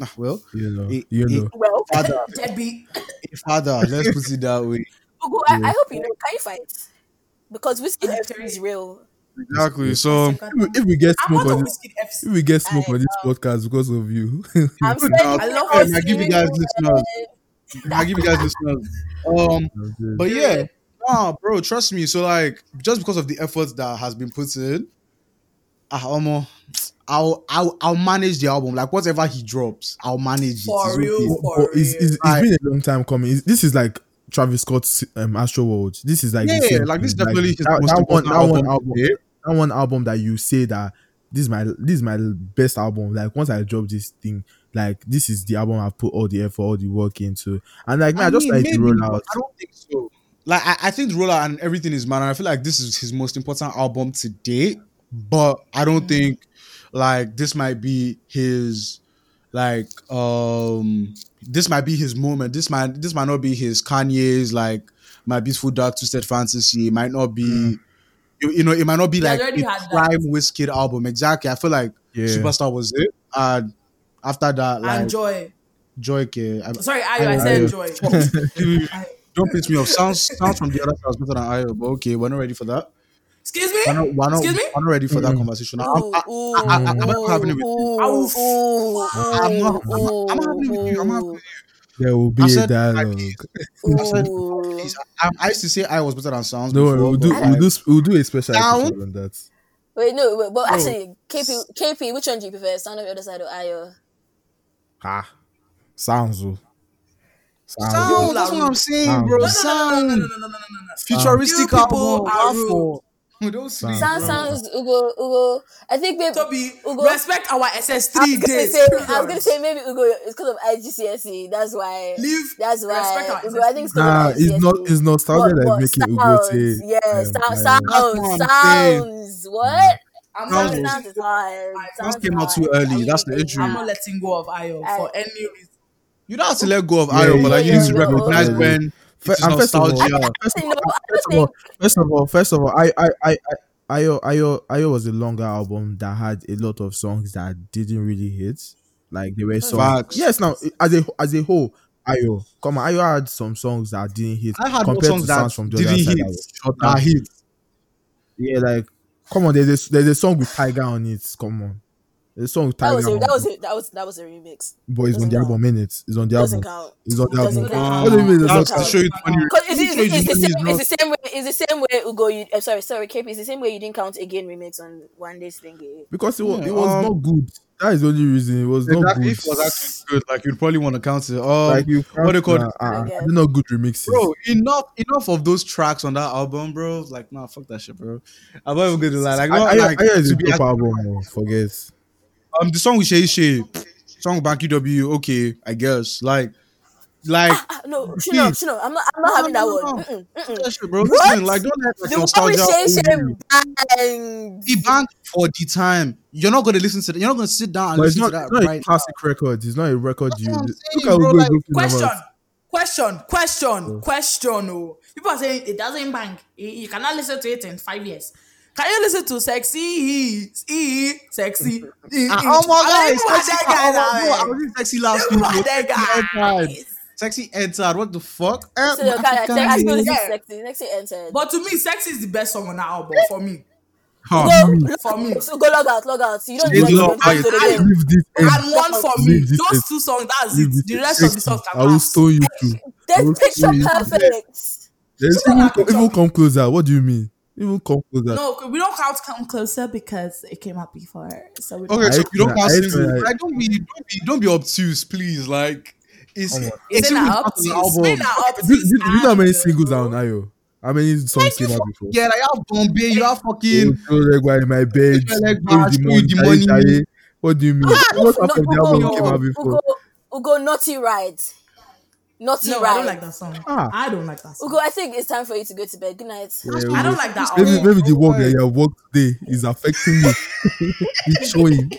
ah, well, You know, It- you it- know. Well, father, Deadbeat. a father. Let's put it that way. Ugo, I, I hope you know. Can you fight? Because whiskey FC is real. Exactly. So If we- if we get I'm smoke on this, if we get smoke I on this podcast because of you, I'm Good saying, now. I love I give you guys listeners. I give you guys listeners. Um, but yeah, nah, bro, trust me. So like, just because of the efforts that has been put in, ah, Omo, I'll I'll I'll manage the album. Like whatever he drops, I'll manage it. For It's real, okay. for but it's, it's, it's I- been a long time coming. It's- this is like Travis Scott's um, Astro World. This is like the Yeah, like this is definitely his that, most that one. important That one album album. today. That one album that you say that this is my this is my best album. Like once I drop this thing, like this is the album I put all the effort, all the work into, and like man, I, just mean, like the maybe, rollout. but I don't think so. Like I, I think the rollout and everything is man. I feel like this is his most important album to date. But I don't think like this might be his like um this might be his moment. This might this might not be his Kanye's like my beautiful dark twisted fantasy. It might not be you, you know, it might not be He like a prime Wizkid album. Exactly. I feel like Yeah. Superstar was it. And after that, like and Joy. Joy K. I- Sorry, Ayo, I Ayo, said Ayo. Joy. don't piss me off. Sounds sounds from the other side was better than I. But okay, we're not ready for that. Excuse me? We're not, we're not, Excuse me? we're not ready for that Mm. conversation. I'm, Ooh, I, I, I, I'm not having it with you. ooh, Oof. ooh, I'm not- I'm not- I'm not having it with you. I'm not having it with you. There will be I a said- dialogue. I said, I, I used to say I was better than Sounds. No, before, we'll do we'll do we'll do a special Down. episode on that. Wait, no, wait, Oh. but actually, KP, KP, which one do you prefer? Sound of the other side or Ayo? Ah, sounds. oh. Sounds. Sound, that's what I'm saying, Sound. bro. No, No, no, no, no, no, no, no, no, no, no, no. Futuristic You people album. are for. Don't sleep, Sound bro. sounds Ugo Ugo. I think maybe Toby, Ugo. respect our SS3 days. say, I was gonna say maybe Ugo. It's because of IGCSE. That's why. Leave. That's why. Ugo, I think it's 'cause Nah, of it's not IGCSE. it's nostalgia But- that but is making Ugo say. Yeah, um, sound, sounds, what I'm sounds. What? I'm Sounds, not, Sounds- sounds is hard. Sounds Sounds came out too early. That's the agree. issue. I'm not letting go of Ayo for any reason. You don't have to let go of Yeah, Ayo, but like you yeah, need to recognize yeah. when Fir- it's and first of all, first of all, I first of all, first of all, first of all, I, I, I, I, Ayo, Ayo, Ayo was a longer album that had a lot of songs that didn't really hit. Like they were songs. Facts. Yes, now as a as a whole, Ayo, come on, Ayo had some songs that didn't hit I had more compared songs to that sounds from the didn't other side. hit. that shorter. That hit. Yeah, like come on, there's a there's a song with Tyga on it. Come on, there's a song That was a, that was a, that was that was a remix. But it's on doesn't the count. album minutes. It's on the Doesn't album. count. It's on the Doesn't album. count. What do you mean? It's That's not to show you the funny. Cause it's, to show you it's, it's, the funny same, is it's the same way. It's the same way Ugo. You, uh, sorry, sorry, KP. It's the same way you didn't count again remix on one day's thingy. because it was, Yeah, it was um, not good. That is the only reason it was not- not Exactly. good. If it was actually good, like you'd probably want to count it. Um, like you what they call uh, it? uh, Okay. they're not good remixes. Bro, enough, enough of those tracks on that album, bro. Like, nah, fuck that shit, bro. I'm not even gonna lie. Like, I, not I, like I, is to a be top album. oh, Forget. Um the song with Shay Shay, song with Banky W. Okay, I guess. Like, Like Ah, no, Shino, Please. Shino, I'm not, I'm not having that no, one. no. Mm-mm, mm-mm. that shit, bro. Listen, like don't let like, The nostalgia. own you. appreciation He banged for the time. You're not gonna listen to that. You're not gonna sit down and But it's listen not, to it's that not a right classic record. It's not a record you. Look saying, at bro, Ugo like, Goku Question, question, question, question. Oh, people are saying it doesn't bang. You you cannot listen to it in five years. Can you listen to sexy, e, e, sexy? E, Ah, e? oh my I god, mean, sexy, they guys, oh, bro, I ah, was in sexy last week. are bro. Sexy entered. Sexy entered. What the fuck? Eh, So you kind of I still lady. listen to Yeah. sexy. Sexy entered. But to me, sexy is the best song on that album for me. Huh. go, For me. so go log out, log out. You don't Leave need to log go the I- game. this. And one for me. Leave this Those end. two songs, that's it. The end. rest of the songs can I will pass. stone you too. There's picture perfect. There's even, co- even come closer. What do you mean? Even come closer. No, we don't count come closer because it came out before. So we don't Okay, so I you don't hate count when I- I hate singles. when I- Like, don't be, don't be, don't be obtuse, please. Like, it's Come on. It's even not part up of to you? album. Spin that up Do, to do, do you know how many singles are bro. on Ayo? How many songs came out before? Yeah, like, you have Bombay, you have fucking. Oh, throw leg in my bed. Throw leg Give back, the show money, you the Jaye, money. Jaye. What do you mean? Ah! What half of the album Ugo, came out before? Ugo, Ugo, naughty ride. Naughty No, ride. I don't like that song. Ah. I don't like that song. Ugo, I think it's time for you to go to bed. Good night. Yeah, I don't like that Maybe, maybe the work Why? that you have worked today is affecting you. it's showing.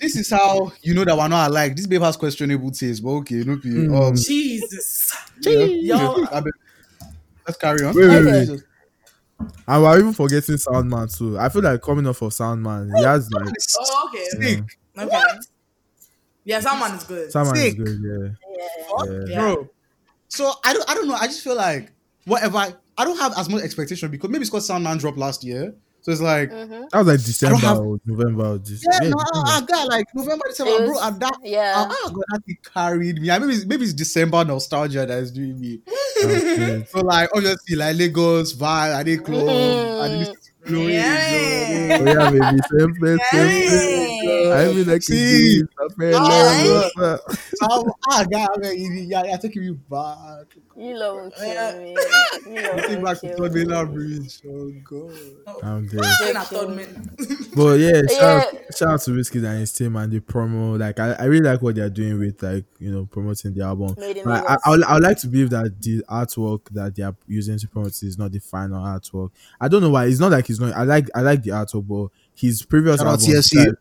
This is how you know that we're not alike. This babe has questionable taste, but okay, no be. Mm. Um, Jesus. yeah. Yo. Let's carry on. Wait, wait, Okay. wait. And we're even forgetting Soundman too. I feel like coming off of Soundman, he has like Oh, okay. Sick. Okay. Yeah, Soundman is good. Soundman is good, yeah. Yeah. Yeah. bro. So I don't, I don't know. I just feel like whatever. I don't have as much expectation because maybe it's because Soundman dropped last year, so it's like Mhm. That was like December have- or November or this. yeah, no, December. I, I got like November, December, It bro. And that, yeah. ah, ah, God, that thing carried me. I maybe it's, maybe it's December nostalgia that is doing me. Okay. So like obviously like Lagos vibe, I did club, Mm. I did Chloe, Yeah. Oh yeah, baby. Sempre, sempre. I mean, like, See? Ah, yeah. So, God, I mean, yeah, yeah, taking me back. You love will kill Yeah. me. You love Taking will back to kill Third me. Mainland Bridge. Oh God. I'm dead. Then I thought, man. But yeah, shout, out, Yeah. shout out to Whiskey and his team and the promo. Like I, I really like what they're doing with like you know promoting the album. Made in I, I, would- I would like to believe that the artwork that they are using to promote it is not the final artwork. I don't know why. It's not like it's not. I like I like the artwork, but his previous Shout out albums, TSC. like-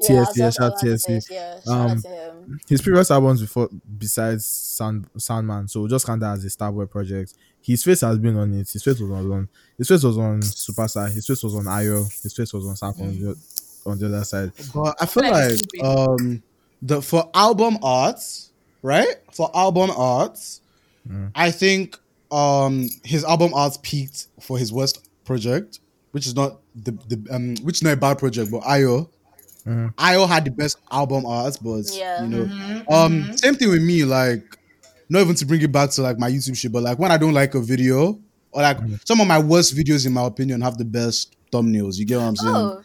Yeah, yeah, that's shout what out I wanted to TSC. say. Yeah, shout out Um, to him. his previous albums before besides Sound Soundman, so just kind of as a Starboy project. His face has been on it. His face was on. His face was on Superstar. His face was on Ayo. His face was on South on the on the other side. But I feel like like it's um the for album art, right? For album art, I think um his album art peaked for his West project, which is not the, the um which is not a bad project, but Ayo. Mhm. Ayo had the best album art, but Yeah. you know, Mm-hmm. um same thing with me, like not even to bring it back to like my YouTube shit, but like when I don't like a video, or like some of my worst videos in my opinion have the best thumbnails. You get what I'm saying? Oh,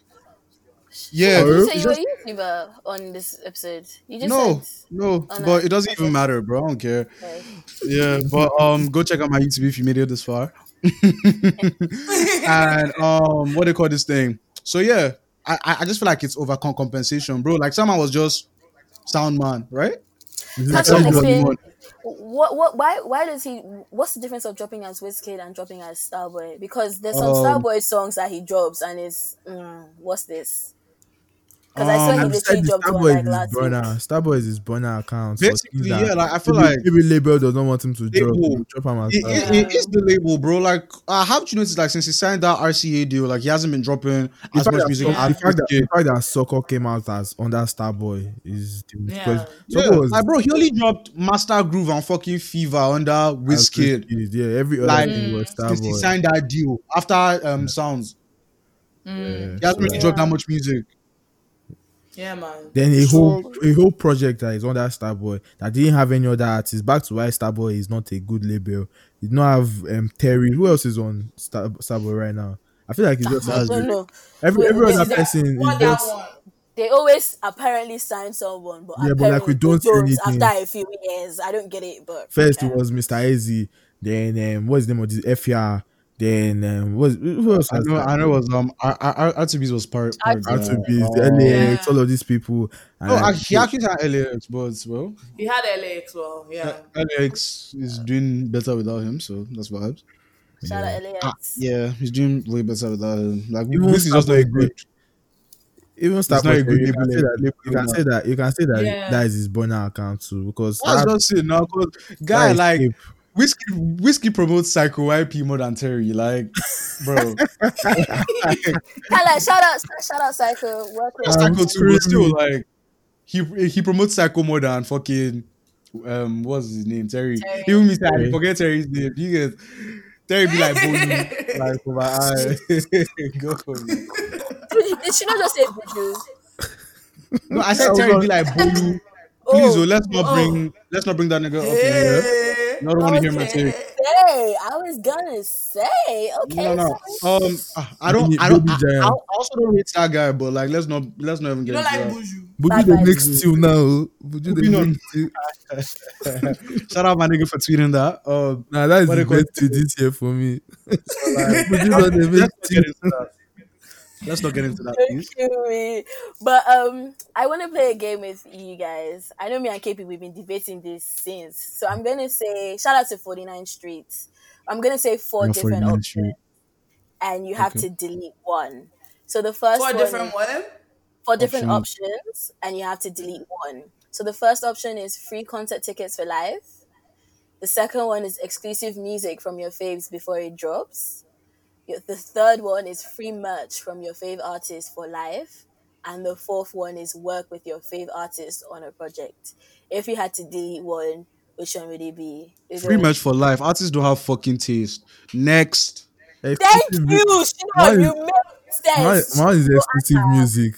yeah. you say you were a YouTuber on this episode. You just No, said. no, Oh, no. but it doesn't even matter, bro. I don't care. Okay. Yeah, but um, go check out my YouTube if you made it this far. and um, what they call this thing? So yeah, I I just feel like it's over compensation, bro. Like someone was just sound man, right? Is it Can't Sound you Soundboy? explain man. what what why why does he what's the difference of dropping as Wizkid and dropping as Starboy? Because there's some Um, Starboy songs that he drops and it's mm, what's this? Because I saw Um, he I've literally said the dropped Starboy like is his last burner. week. Starboy is his burner account. Basically, yeah. Like I feel maybe, like maybe label does not want him to drop. Label. he'll Drop him as it, it, it is the label, bro. Like, uh, how did you notice? Like, since he signed that RCA deal, like he hasn't been dropping the as much that, music the, as fact that, Wizkid. the fact that Soco came out as under Starboy is the Yeah. because Yeah, was like, bro, he only dropped Master Groove and fucking Fever under as Wizkid. Wizkid. Yeah, every other Like, thing was Since he signed that deal after um Sounds, Yeah, he hasn't really Yeah. dropped that much music. Yeah, man. Then a So- whole a whole project that is under Starboy that didn't have any other artists. Back to why Starboy is not a good label. Did not have um, Terri. Who else is on Star, Starboy right now? I feel like it's just I don't know. every Wait, every wait, other that- person is just? They always apparently sign someone, but Yeah, but, like, we don't they see anything. after a few years. I don't get it, but first it was Mr. Eazi, then um, what's the name of this FR, Then um, what who else I know, that? I know. It was um, R- R- R- R2Bees was part. part of that. R2Bs, Oh. the LAX, Yeah. all of these people. And No, like, I, he actually had LAX, but well, He had LAX well, yeah. LAX is doing better without him, so that's vibes. Shout Yeah. out LAX. Ah, yeah, he's doing way better without him. Like Even this is just not a good. even start not a you good can label- say that you can now. say that you can say that Yeah. that is his burner account too because That's was just it now, cause guy like tape. Whiskey, whiskey promotes Psycho YP more than Terri. Like, bro, Highlight, shout out, shout out, Psycho. Work with Um, Psycho too, but still like he he promotes Psycho more than fucking um what's his name Terri. Terri. Even me say Terri. forget Terri's name. You get Terri be like Bolu, like for my eye. Go for me. Did she not just say Buju? No, I said Terri be like Bolu. Oh, Please, oh, let's not oh. bring let's not bring that nigga up in here. Hey. I don't want to hear my Okay. take. Say, I was gonna say, okay. No, no. sorry. Um, I don't. I don't. baby I. I also don't rate that guy, but like, let's not. Let's not even You get don't into like that. Buju. You the next steal now. But you the next steal. Shout out my nigga for tweeting that. Um, Nah, that is the best thing this year for me. But you the let's Let's not get into that, Don't please. kill me. But um, I want to play a game with you guys. I know me and KP we've been debating this since, so I'm gonna say shout out to 49 Street. I'm gonna say four Yeah, different options, Street. and you have Okay. to delete one. So the first For a one different what? four different Options. options, and you have to delete one. So the first option is free concert tickets for life. The second one is exclusive music from your faves before it drops. Your- The third one is free merch from your fave artist for life. And the fourth one is work with your fave artist on a project. If you had to delete one, which one would it be? Is Free it- match for life. Artists don't have fucking taste. Next. Thank you, mu- Shino. You is- make Mine, sense. mine is exclusive Mine is exclusive music.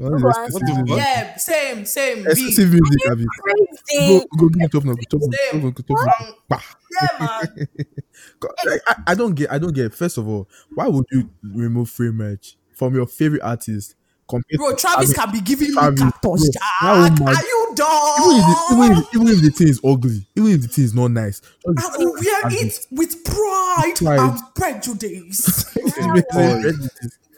Yeah, same, same. B. Exclusive music, Abi. Crazy. Go, go give it up now. Chop now. Same. Chop now, chop now. Bah. yeah, man. God, like, I, I don't get. I don't get. First of all, why would you remove free merch from your favorite artist? Compared Bro, to Travis having- can be giving me Travis, cactus bro, jack. that woman- Are you even dumb? if, the, even, if, even if the thing is ugly, even if the thing is not nice, just I will wear Travis. it with pride, Pride. and prejudice.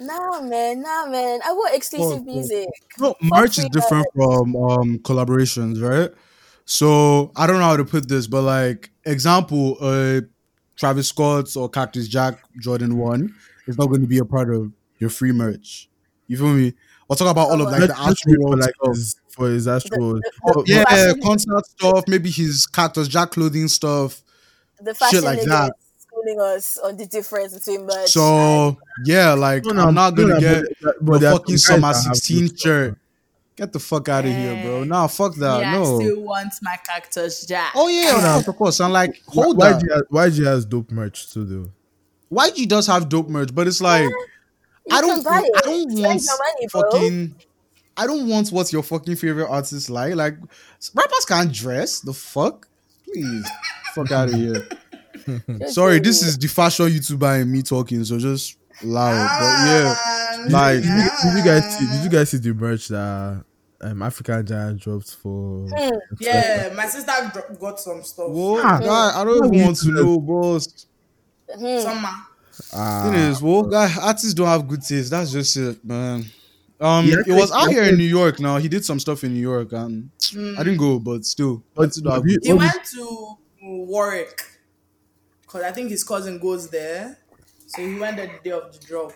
Make Nah, man, nah, man. I want exclusive Boy, boy. music. No, merch is free different from um collaborations, right? So I don't know how to put this, but like example, uh Travis Scott or Cactus Jack Jordan One is not going to be a part of your free merch. You feel me? We'll talk about all of like the just wait Astro for World like his, for his Astro. the- Oh, Yeah, concert stuff, maybe his Cactus Jack clothing stuff. The fashion like niggas that. Schooling us on the difference between merch. and- So yeah, like no, no, I'm not gonna no, get but- but the fucking summer 16 shirt. Get the fuck out of here, bro. Nah, fuck that. yeah, I still want my cactus jack. Oh yeah, of course, of course. I'm like, hold Why- that. YG has, YG has dope merch too, though. YG does have dope merch, but it's like You I don't. I don't Spend want your money, bro. fucking. I don't want what your fucking favorite artists like. Like rappers can't dress. The fuck, please, fuck out of here. Just Sorry, this is the fashion YouTuber and me talking, so just loud. But yeah, like Did you, did you guys see? Did you guys see the merch that um, African Giant dropped for? Hmm. Yeah, my sister got some stuff. whoa, Ah. guy, I don't even want to know, boss. Hmm. Summer. Ah, Thing is, well, guy, artists don't have good taste. That's just it, man. Um, Yeah, it was out here in New York. Now he did some stuff in New York, and I didn't go, but still, But- artists don't have but good He went to Warwick because I think his cousin goes there. So he went there the day of the drop.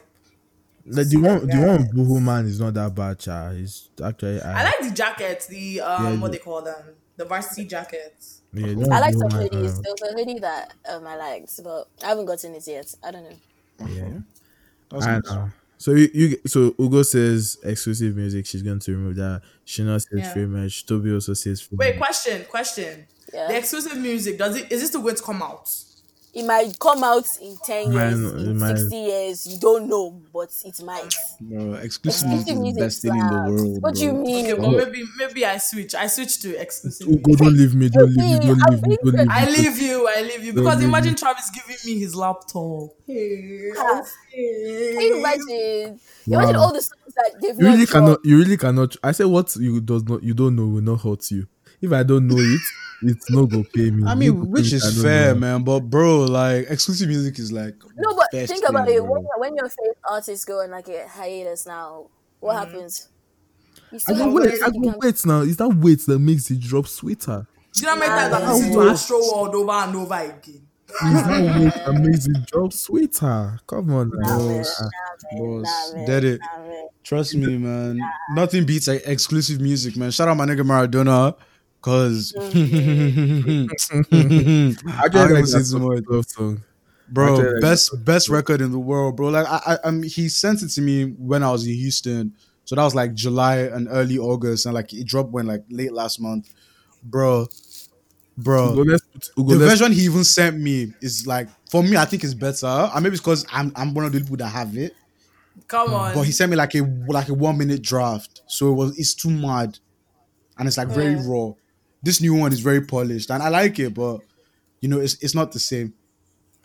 like the one, the one with Boohoo Man is not that bad, cha. It's actually. I like the jacket, the um, Yeah, what the- they call them, the varsity jackets. Yeah, I like some Boohoo Man, hoodies. uh, There was a hoodie that um, I liked, but I haven't gotten it yet. I don't know. Yeah. That's I nice. know. So you, you so Ugo says exclusive music. She's going to remove that. Shina says Yeah. free merch. Toby also says free. Wait, merch. question, question. Yeah. The exclusive music does it? Is this still going to come out? It might come out in 10 years, not- it in might- 60 years. You don't know, but it might. Bro, exclusive Exclusive music is the best thing in the world. What do you mean? Okay, well maybe maybe I switch. I switch to exclusive. Ugo, music. don't leave me. Don't leave me. Don't I've leave me. Don't leave me. I leave you. I leave you because leave imagine me. Travis giving me his laptop. Hey, Ah. Can you imagine? Imagine all the songs that they've You not really dropped. cannot. You really cannot. I say what you does not. You don't know will not hurt you. If I don't know it, it's no go pay me. I mean, go which is fair, know. man. But bro, like exclusive music is like No, but best think about thing, it. bro. When, when your favorite artists go on like a hiatus now, what happens? You I still go have wait, I go wait now. Is that weight that makes it drop sweeter? Do you know how many times I've Ah, listened to yeah. Astro World over and over again? Is that weight that makes drop sweeter? Come on now. Boss, Ah, boss, Nah, did it. Trust me, man. Nothing beats like, exclusive music, man. Shout out my nigga Maradona, cause I I can't don't like say that love song. bro, best best record in the world, bro. Like I, I, I mean, he sent it to me when I was in Houston, so that was like July and early August, and like it dropped when like late last month, bro, bro. Ugo, let's Ugo, the let's, version he even sent me is like for me, I think it's better. And maybe it's because I'm I'm one of the people that have it. Come on. But he sent me like a like a one minute draft, so it was it's too mad, and it's like very raw. This new one is very polished, and I like it, but you know it's it's not the same.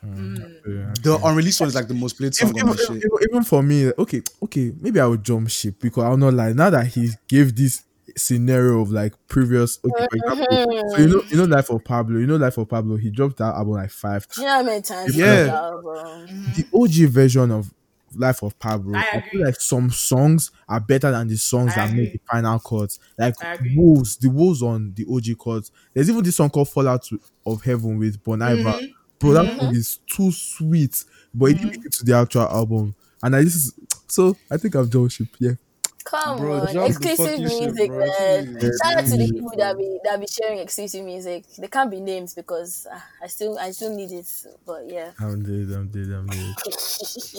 Yeah. The unreleased one is like the most played song even, on the even, shit. even- even for me, okay, okay, maybe I would jump ship because I'll not lie. Now that he gave this scenario of like previous, okay, for example, so you know, you know, Life of Pablo, you know, Life of Pablo, he dropped that album like five. Do you know how many times? Yeah. the album? The OG version of Life of Pablo, I I, feel like some songs are better than the songs I that made agree. the final cuts. Like wolves, the wolves on the OG cuts. There's even this song called Fallout of Heaven with Bon Iver. Mm-hmm. Bro, that song is too sweet, but it didn't make it to the actual album. And I this is so I think I've Joe Ship, yeah. Come Bro, on, exclusive music, man. Shout out to the people that be that be sharing exclusive music. They can't be names because uh, I still I still need it. But yeah, I'm dead, I'm dead, I'm dead.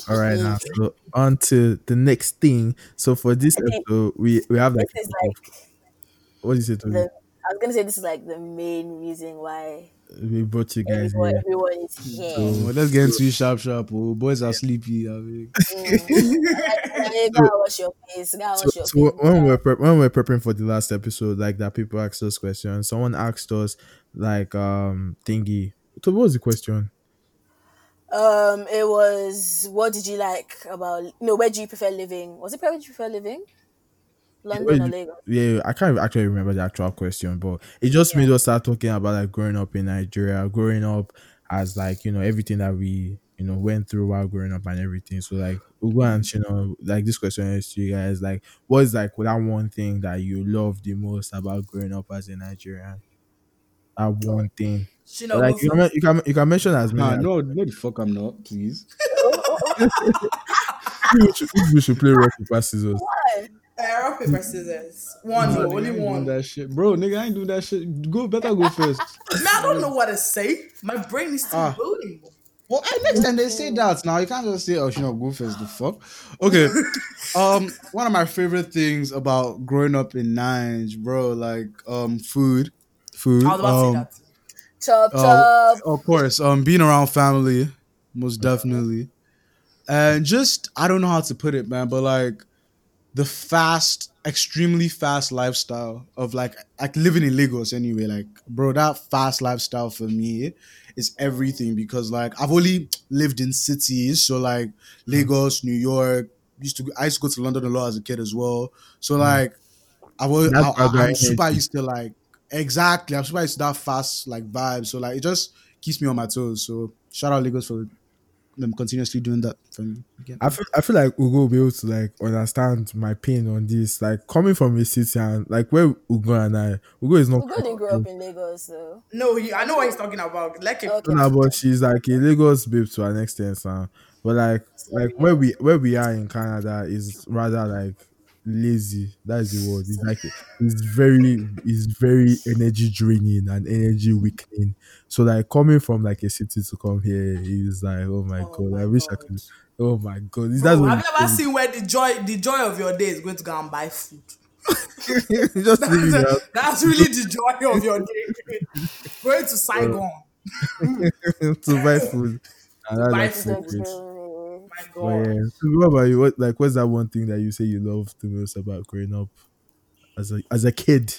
All right now, so on to the next thing. So for this think episode, we we have like, like what do you say to me? I was gonna say this is like the main reason why We brought you guys everyone, here. everyone is here. Oh, let's get into it sharp, sharp. Oh, boys are sleepy. I mean. Hey, go and wash your face. Go and So, so when we're prep, when we're preparing for the last episode, like that, people asked us questions. Someone asked us like um thingy. So what was the question? Um, it was what did you like about? No, where do you prefer living? Was it where do you prefer living? London or Lagos? Yeah, I can't actually remember the actual question, but it just made us start talking about like growing up in Nigeria, growing up as like you know everything that we you know went through while growing up and everything. So like Ugo and you know like this question is to you guys like what is like that one thing that you love the most about growing up as a Nigerian? That one thing. She know like you can, you can you can mention as many. Nah, as- no, no, the fuck I'm not. Please. we should, we should play rock paper scissors. Uh, rock paper scissors. One, no, only I one. That shit, bro. Nigga, I ain't doing that shit. Go, better go first. Man, I don't know what to say. My brain is still Ah. loading. Well, I, next time they say that now, you can't just say, "Oh, you know, go first." The fuck. Okay. um, one of my favorite things about growing up in Nines, bro, like um, food, food. I was about um, to say that. Chop Uh, of course, um, being around family, most definitely, and just I don't know how to put it, man, but like the fast, extremely fast lifestyle of like like living in Lagos anyway, like bro, that fast lifestyle for me is everything because like I've only lived in cities, so like hmm. Lagos, New York. Used to I used to go to London a lot as a kid as well, so hmm. like I was I, I, I'm super used to like exactly. I'm super used to that fast like vibe. So like it just keeps me on my toes. So shout out Lagos for them continuously doing that for me again. I feel, I feel like Ugo will be able to like understand my pain on this. Like coming from a city and like where Ugo and I, Ugo is not. Ugo didn't grow up in Lagos, so No, he, I know what he's talking about. Like, a, Okay. Nah, but she's like a Lagos babe to an extent, son. But like, like where we where we are in Canada is rather like lazy. That is the word. It's like it's very it's very energy draining and energy weakening. So like coming from like a city to come here is like oh my Oh god. my I wish I could. Oh my god. Is Bro, have never ever seen where the joy, the joy of your day is going to go and buy food? just it out. That's really the joy of your day. going to Saigon. to buy food. And ah, that's buy like food. so great. My But God. yeah. So what about you? What like what's that one thing that you say you love the most about growing up as a as a kid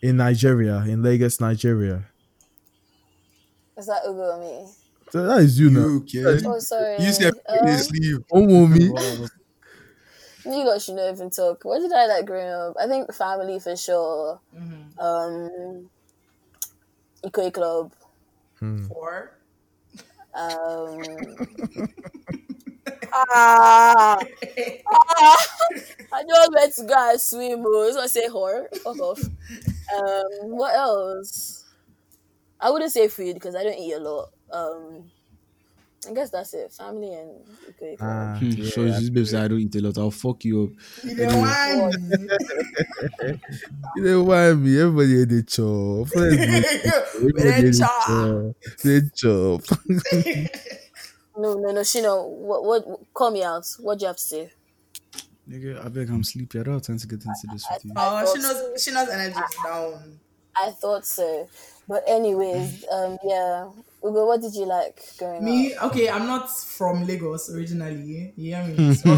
in Nigeria, in Lagos, Nigeria? is that Ugo or me? So that is you, now. You kid. Oh, sorry. You said um, um, sleeve. Oh mommy. you guys should not even talk. What did I like growing up? I think family for sure. Um, Ikoyi Club. Or Um, ah, ah, I just went to go and swim. Oh, so I say whore. Fuck off. Um, what else? I wouldn't say food because I don't eat a lot. Um, I guess that's it. Family and Ikoyi Club. Ah, Hmm, yeah, so this babe say I don't eat a lot. I'll fuck you up. you don't want me. You know why me? Everybody had a chop. Everybody They had a chop. chop. They chop. No, no, no, Shino. What, what? Call me out. What do you have to say? Nigga, I beg I'm sleepy. I don't have time to get into this with you. Oh, she knows. She knows energy is down. I thought so, but anyways, um, yeah. Ugo, what did you like growing Me, up? okay, I'm not from Lagos originally. You hear me? So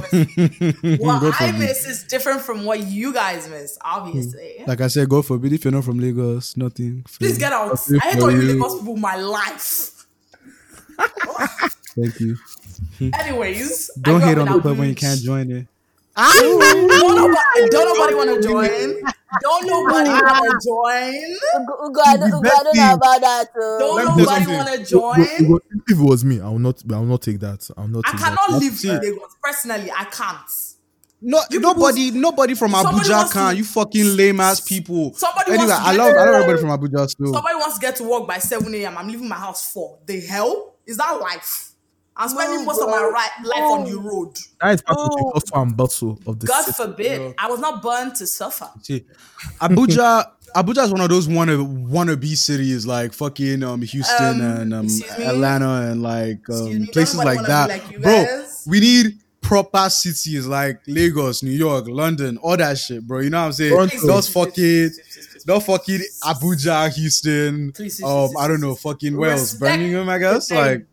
what God I forbid. miss is different from what you guys miss, obviously. Like I said, God forbid if you're not from Lagos, nothing. Please get out. I hate for all you you. Lagos people my life. Thank you. Anyways, Don't grew hate on the club when you can't join it. Don't nobody, don't nobody want to join. Don't nobody want to join. Ugo, Ugo, I don't, The Ugo, best I don't know about that. Uh, Don't Let me tell you nobody want to If join. it was- If it was me, I will not. I will not take that. I will not I cannot that. live in Lagos. Personally, I can't. No, You nobody, nobody from Abuja can. to- You fucking lame ass people. Somebody anyway, wants to I love, I love everybody from Abuja still. Somebody wants to get to work by 7 a.m. I'm leaving my house 4. The hell? Is that life? I'm spending No, most of my right life on the road. That is part of the Oh. and bustle of the God city. forbid. I was not born to suffer. See, Abuja, Abuja is one of those wanna wannabe cities like fucking um Houston Um, and um? Atlanta and like um places like that. like bro, we need proper cities like Lagos, New York, London, all that shit, bro. You know what I'm saying? Toronto. Those fucking, those fucking Abuja, Houston, Please, please, um, please, I don't know, please. fucking Wales, Respect Birmingham, I guess. Like, thing.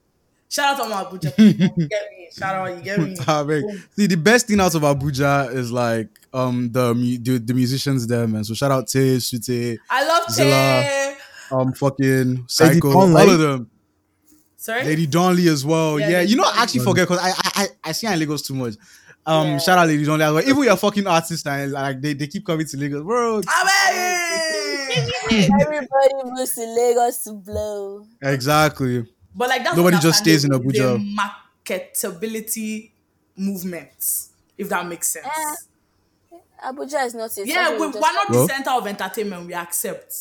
Shout out to my Abuja people. You get me? Shout out, you get me? See, the best thing out of Abuja is like um the the, the musicians there, man. So shout out Tay, Shute, I love Zilla. Tay. um, fucking Psycho, all of them. Sorry? Lady Donli as well. Yeah, Yeah, you know, I Donli. actually forget because I, I I I see her in Lagos too much. Um, Yeah. shout out Lady Donli as well. Even your fucking artists and like they, they keep coming to Lagos, bro. Amen. Everybody moves to Lagos to blow. Exactly. But like that's Nobody just stays in. Abuja. The marketability movement, if that makes sense. Eh, Abuja is not. a yeah, We, we're not Well- the center of entertainment. We accept.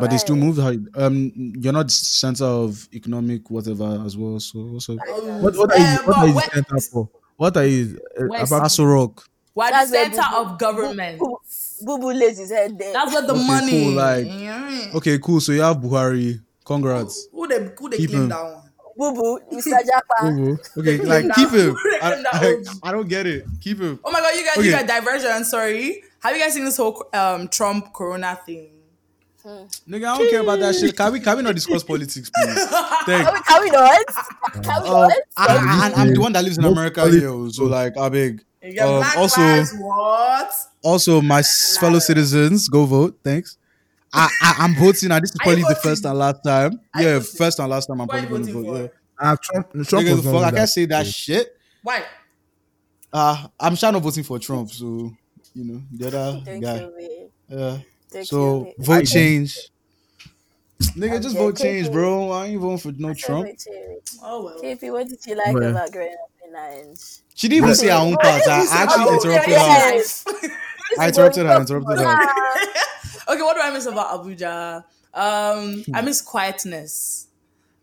But they still Alright. moved. Um, you're not center of economic whatever as well. So also What, what are you? Uh, What are you where- center for? What are you uh, about? Aso Rock. We're That's where center Boo- of government. Boo Boo Boo lays his head there. That's where the Okay, money. cool, like- Yeah. Okay, cool. So you have Buhari. Congrats. Who they who they Keep claim him. that one? Boo Boo, Mr. Japa. Okay, like keep him. I, I, I don't get it. Keep him. Oh my god, you guys, Okay. you guys diversion. Sorry. Have you guys seen this whole um Trump Corona thing? Nigga, I don't care about that shit. Can we can we not discuss politics, please? Can we, can we not? Can we Um, not? I, I, and I'm the one that lives in America politics. here, so like I beg. You Um, also, Lives what? also my fellow citizens, go vote. Thanks. I, I I'm voting, and this is probably the first and last time. Are Yeah, first and last time I'm Who are you probably gonna voting vote. for? Yeah. Ah, Trump. Trump Nigga, was fuck, I can't say that good. shit. Why? Uh, I'm sure not voting for Trump, so you know the other Don't guy. Yeah. Don't So kill me. vote change. Nigga, I'm just vote joking. change, bro. I ain't voting for no I Trump. vote. Oh well. KP, what did you like Well. about growing up in Orange? She didn't even say her own part. I actually Oh, interrupted yeah, her. yeah, yeah. I interrupted her. I interrupted her. Okay, what do I miss about Abuja? Um, I miss quietness.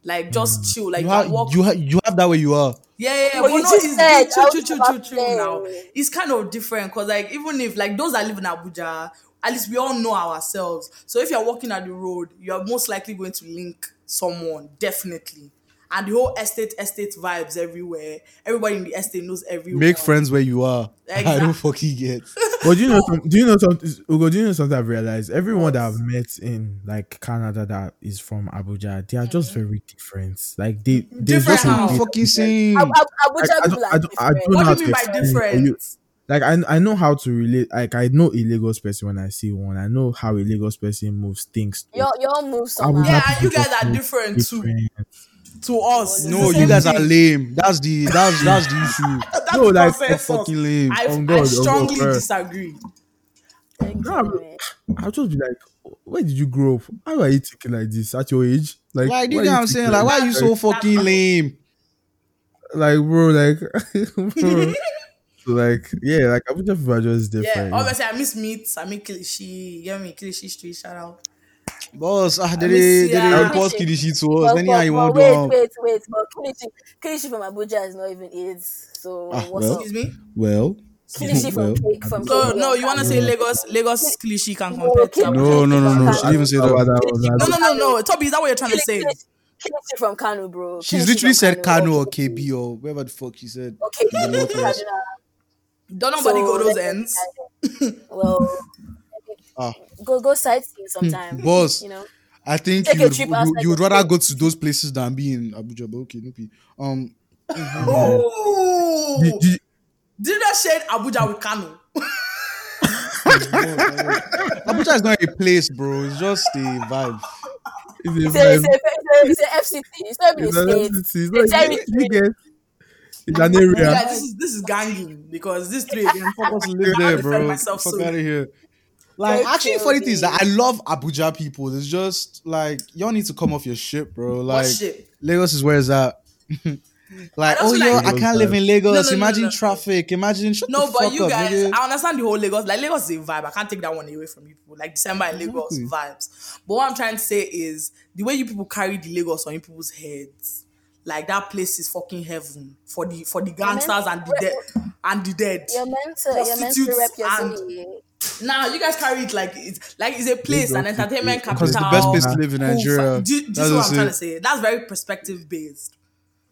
Like just chill. Like You you have walk. you, ha- you have that way you are. yeah, yeah, yeah. But But you no, it's said, chill, chill, chill, chill, chill now. It's kind of different because, like, even if like those that live in Abuja, at least we all know ourselves. So if you're walking on the road, you're most likely going to link someone, definitely. And the whole estate, estate vibes everywhere. Everybody in the estate knows everyone. Make friends where you are. I don't fucking get. But do you know? Some, do you know something? Ugo, do you know something I've realized? Everyone that I've met in like Canada that is from Abuja, they are just very different. Like they, they Mm-hmm. Different just how? behave- fucking saying. Ab- Ab- Abuja I, I don't, I don't, I different. don't What how do you mean by explain it for different? you. Like I, I know how to relate. Like I know a Lagos person when I see one. I know how a Lagos person moves, thinks. Your your move Abuja. Yeah, and you guys are move different too. Different. To us, No, It's you same guys are lame. That's the that's that's the issue. That's No, like, consensus. fucking lame. I, On I God, oh, on strongly God. disagree. Thank No, you. but- I'll just be like, where did you grow up? How are you thinking like this at your age? Like, Like, do you know what I'm saying? Like, why are you so fucking lame? like, bro, like, bro. so like, yeah, like Abuja people are just Yeah, obviously I miss meat. I miss she, You know me, Kilishi Street. Shout out. Boss, ah, they, miss they, they ya. report Kilishi to us. But, Anyhow you want to wait, do. wait, wait. But Kilishi, Kilishi from Abuja is not even AIDS. So Ah, what's well. up? Excuse me. Well, Kilishi from well. Cake from So no, you want to say Lagos? Lagos Kilishi can No, compare to No, no, no, no. She didn't even say that. No, no, no, no. Toby, is that what you're trying to say? Kilishi Kilishi from Kano, bro. She's Kilishi literally from said Kano or Kilishi. KB or whatever the fuck she said. Okay, in the Northwest. Don't nobody So, go those ends. Well, Ah. go go sightseeing sometime. Boss. you know. I think Take you, trip you, outside you would rather state. go to those places than be in Abuja, but okay, no pee. Um, Oh, Did- did- did that shade Abuja with Kano? Abuja is not a place, bro. It's just a vibe. it's It's a a, it's vibe. a, it's a, it's a FCT. It's not even It's a state. entity. It's It's not- you get- It's an Yeah, this is this is ganging because this three again. Focus fuck live there, bro. myself Fuck so- out of here. Like, Very actually, funny thing is that I love Abuja people. It's just like y'all need to come off your ship, bro. Like shit? Lagos is where is that? like, oh don't yo, like- I can't live in Lagos. No, no, no, Imagine no. traffic. Imagine shut No, the but you up, guys, nigga. I understand the whole Lagos. Like Lagos is a vibe. I can't take that one away from you people. Like December in Lagos Exactly. vibes. But what I'm trying to say is the way you people carry the Lagos on you people's heads. Like that place is fucking heaven for the for the gangsters and the dead and the dead. You're meant to, you're meant to Prostitutes rep your and- city. Now you guys carry it like it's like it's a place, an entertainment is- capital. Because it's the best place to live in Nigeria. fa- Do, you- do you That's see what what I'm I'm trying to say? That's very perspective based.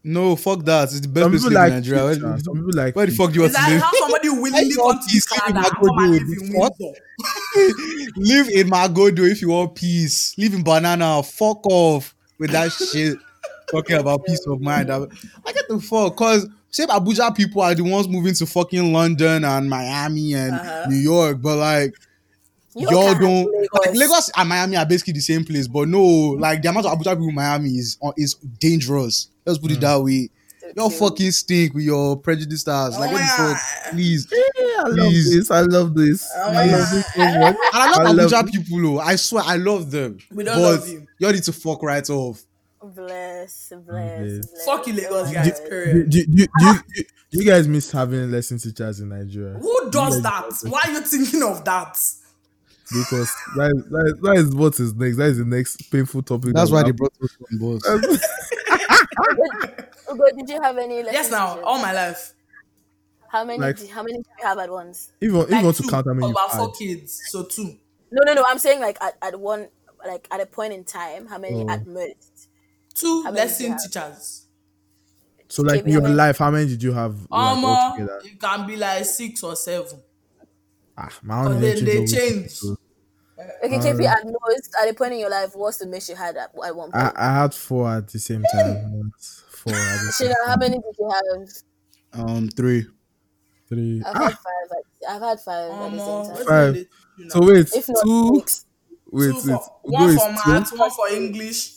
No, fuck that. It's the best place to people live in like Nigeria. Where. Some people like where the fuck do you Is want to that live? how somebody willingly want come to peace, Canada live in come and Magodo, live in? Windsor? live in Magodo if you want peace. Live in Banana. Fuck off with that shit. Talking about peace of mind. I, I get the fuck because same Abuja people are the ones moving to fucking London and Miami and Uh-huh. New York, but like You y'all don't Lagos. like Lagos and Miami are basically the same place, but no, like the amount of Abuja people in Miami is uh, is dangerous. Let's put it that way. Y'all fucking stink with your prejudice stars. Like, what the fuck? Please. Yeah, I love Please. this. I love this. Oh I love this so much. And I love I Abuja love- people, though. I swear, I love them. We don't but love you. all need to fuck right off. Bless, bless, Bless. bless. Fuck you, oh Lagos Oh, guys. God. Do, Period. do, do, do, you, do you guys miss having lesson teachers in Nigeria? Who does You that? Why are you thinking of that? Because that, is- that, is- that is what is next. That is the next painful topic. That's why they brought us on board. Ugo, did you have any? Yes, now all my life. How many? Like- did, how many did you have at once? Even if you Like want to count how many about you've four kids, so two. No, no, no. I'm saying like at, at one, like at a point in time, how many Oh. at most? Two How lesson teachers. So like in your it life, how many did you have like, Um, altogether? it can be like six or seven. Ah, my own But then they always- change. Okay, KP, at most, at a point in your life, what's the most you had at, at one point? I, I had four at the same time. Four at the same Shida, how many did you have? Um, three. Three. I've Ah, had five. At, I've had five at Um, the uh, same time. Five. so wait, If two. six. Wait, two wait. for, Ugo one for math, one for English.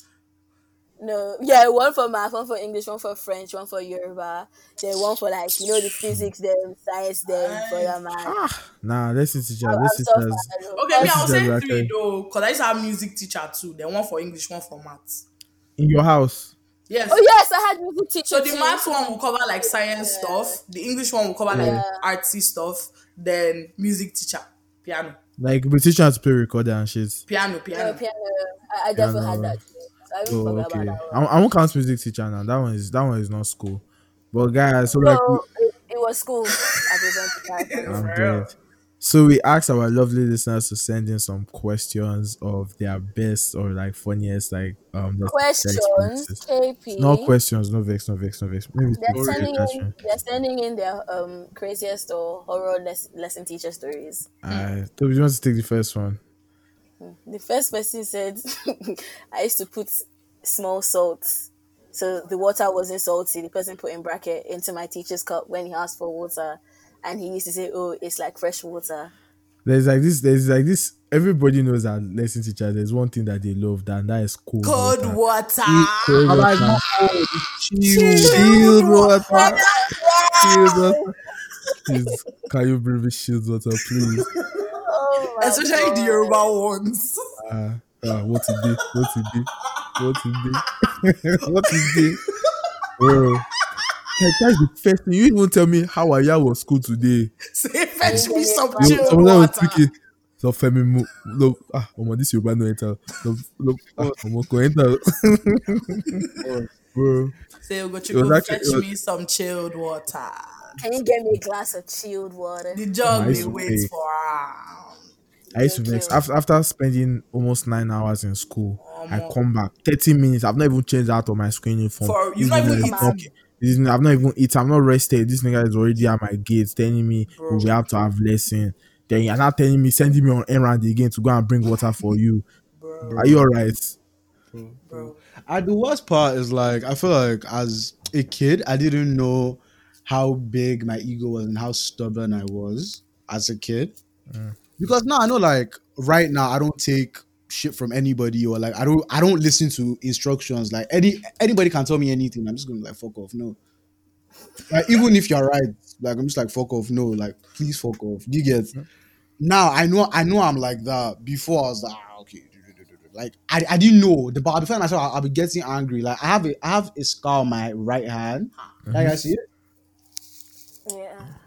No, yeah, one for math, one for English, one for French, one for Yoruba, then one for like you know the physics, then science, them for your man. Ah, nah, lesson teacher. I'm Lesson so teachers. bad. Okay, me, I was This is saying exactly- three though, because I used to have music teacher too. Then one for English, one for maths. In your house. Yes. Oh yes, I had music teacher. So the too. maths one will cover like science stuff. The English one will cover like Yeah. artsy stuff. Then music teacher, piano, Like we teach you to play recorder and shit. piano, No, piano. piano. I, I definitely Piano. had that. Too. So I even Oh, forgot okay. about that I. I won't count music teacher now. That one is that one is not school. But guys, so like it, it was school. I presented that. I'm dead. So we asked our lovely listeners to send in some questions of their best or like funniest like um Questions. KP. No questions, no vex, no vex, no vex. Maybe They're story sending in. attachment. They're sending in their um craziest or horror les- lesson teacher stories. Uh, Toby, you want to take the first one? Mm. The first person said, "I used to put small salt, so the water wasn't salty." The person put in bracket into my teacher's cup when he asked for water, and he used to say, "Oh, it's like fresh water." There's like this. There's like this. Everybody knows that lesson teacher. There's one thing that they love, and that is cold Cold water. water. Cold I'm like, water. no, Chilled, chill. water. Chilled water. Please, can you bring me chilled water, please? Oh Oh my especially the God. Yoruba ones. Ah, ah, what it did? What it did? What it did? what it did? Bro, like, that's the first thing. You even tell me how Aya was school today. Say, fetch me some You- You, chilled some of them was water. speaking. So Femi Mo, no, ah, omo, this Yoruba no enter. No, no, ah, omo, go enter. Bro, Say, go was chico, actually- fetch it was- me some chilled water. Can you get me a glass of chilled water? The jug Nice they wait for. ah. I used to Thank vex after, after spending almost nine hours in school. Oh, I come back 30 minutes. I've not even changed out of my school uniform. For- you've not even is eaten. talking- this I've not even eaten. I'm not rested. This nigga is already at my gates telling me Bro. we have to have lesson. Then you're not telling me, sending me on errand again to go and bring water for you. Bro, Are you alright? bro. And the worst part is like I feel like as a kid, I didn't know how big my ego was and how stubborn I was as a kid. Mm. Because now I know like right now I don't take shit from anybody or like I don't I don't listen to instructions. Like any anybody can tell me anything. I'm just gonna like fuck off. No. Like even if you're right, like I'm just like fuck off. No, like please fuck off. Do you get now I know I know I'm like that. Before I was like, ah, okay. Like I, I didn't know the but before myself, I'll, I'll be getting angry. Like I have a I have a scar on my right hand. Like I see it.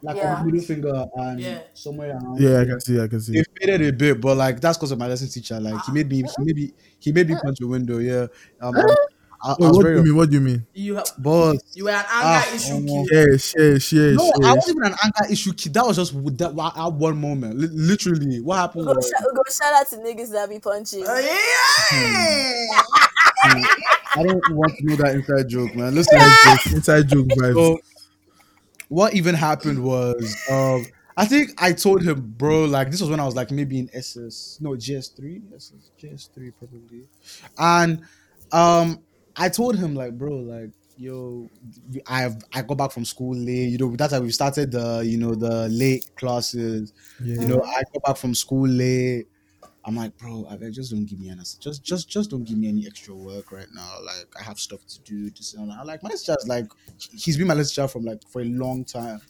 Like yeah. on middle finger and Yeah. somewhere around. Yeah, I can see. I can see. It faded a bit, but like that's because of my lesson teacher. Like he made me, he made me, he made me punch a window. Yeah, um, I, I, I Wait, was what do very, you mean? What do you mean? You have, but you were an anger Ah, issue omo. kid. Yeah, share, share, no, I wasn't even an anger issue kid. That was just with that at one moment. Li- literally, what happened Go, was sh- go shout out to niggas that be punching. Oh, yeah. I don't want to know that inside joke, man. Listen, Inside joke vibes. So what even happened was um I think I told him, bro, like this was when I was like maybe in SS, no GS3, SS, GS3 probably. And um I told him like, bro, like yo, I've I got back from school late, you know, that's how we started the you know the late classes. yeah. You know, I got back from school late. I'm like, bro, I beg, just don't give me any, just, just, just don't give me any extra work right now. Like, I have stuff to do. This and that. I'm like, my teacher's like, he's been my teacher from like for a long time.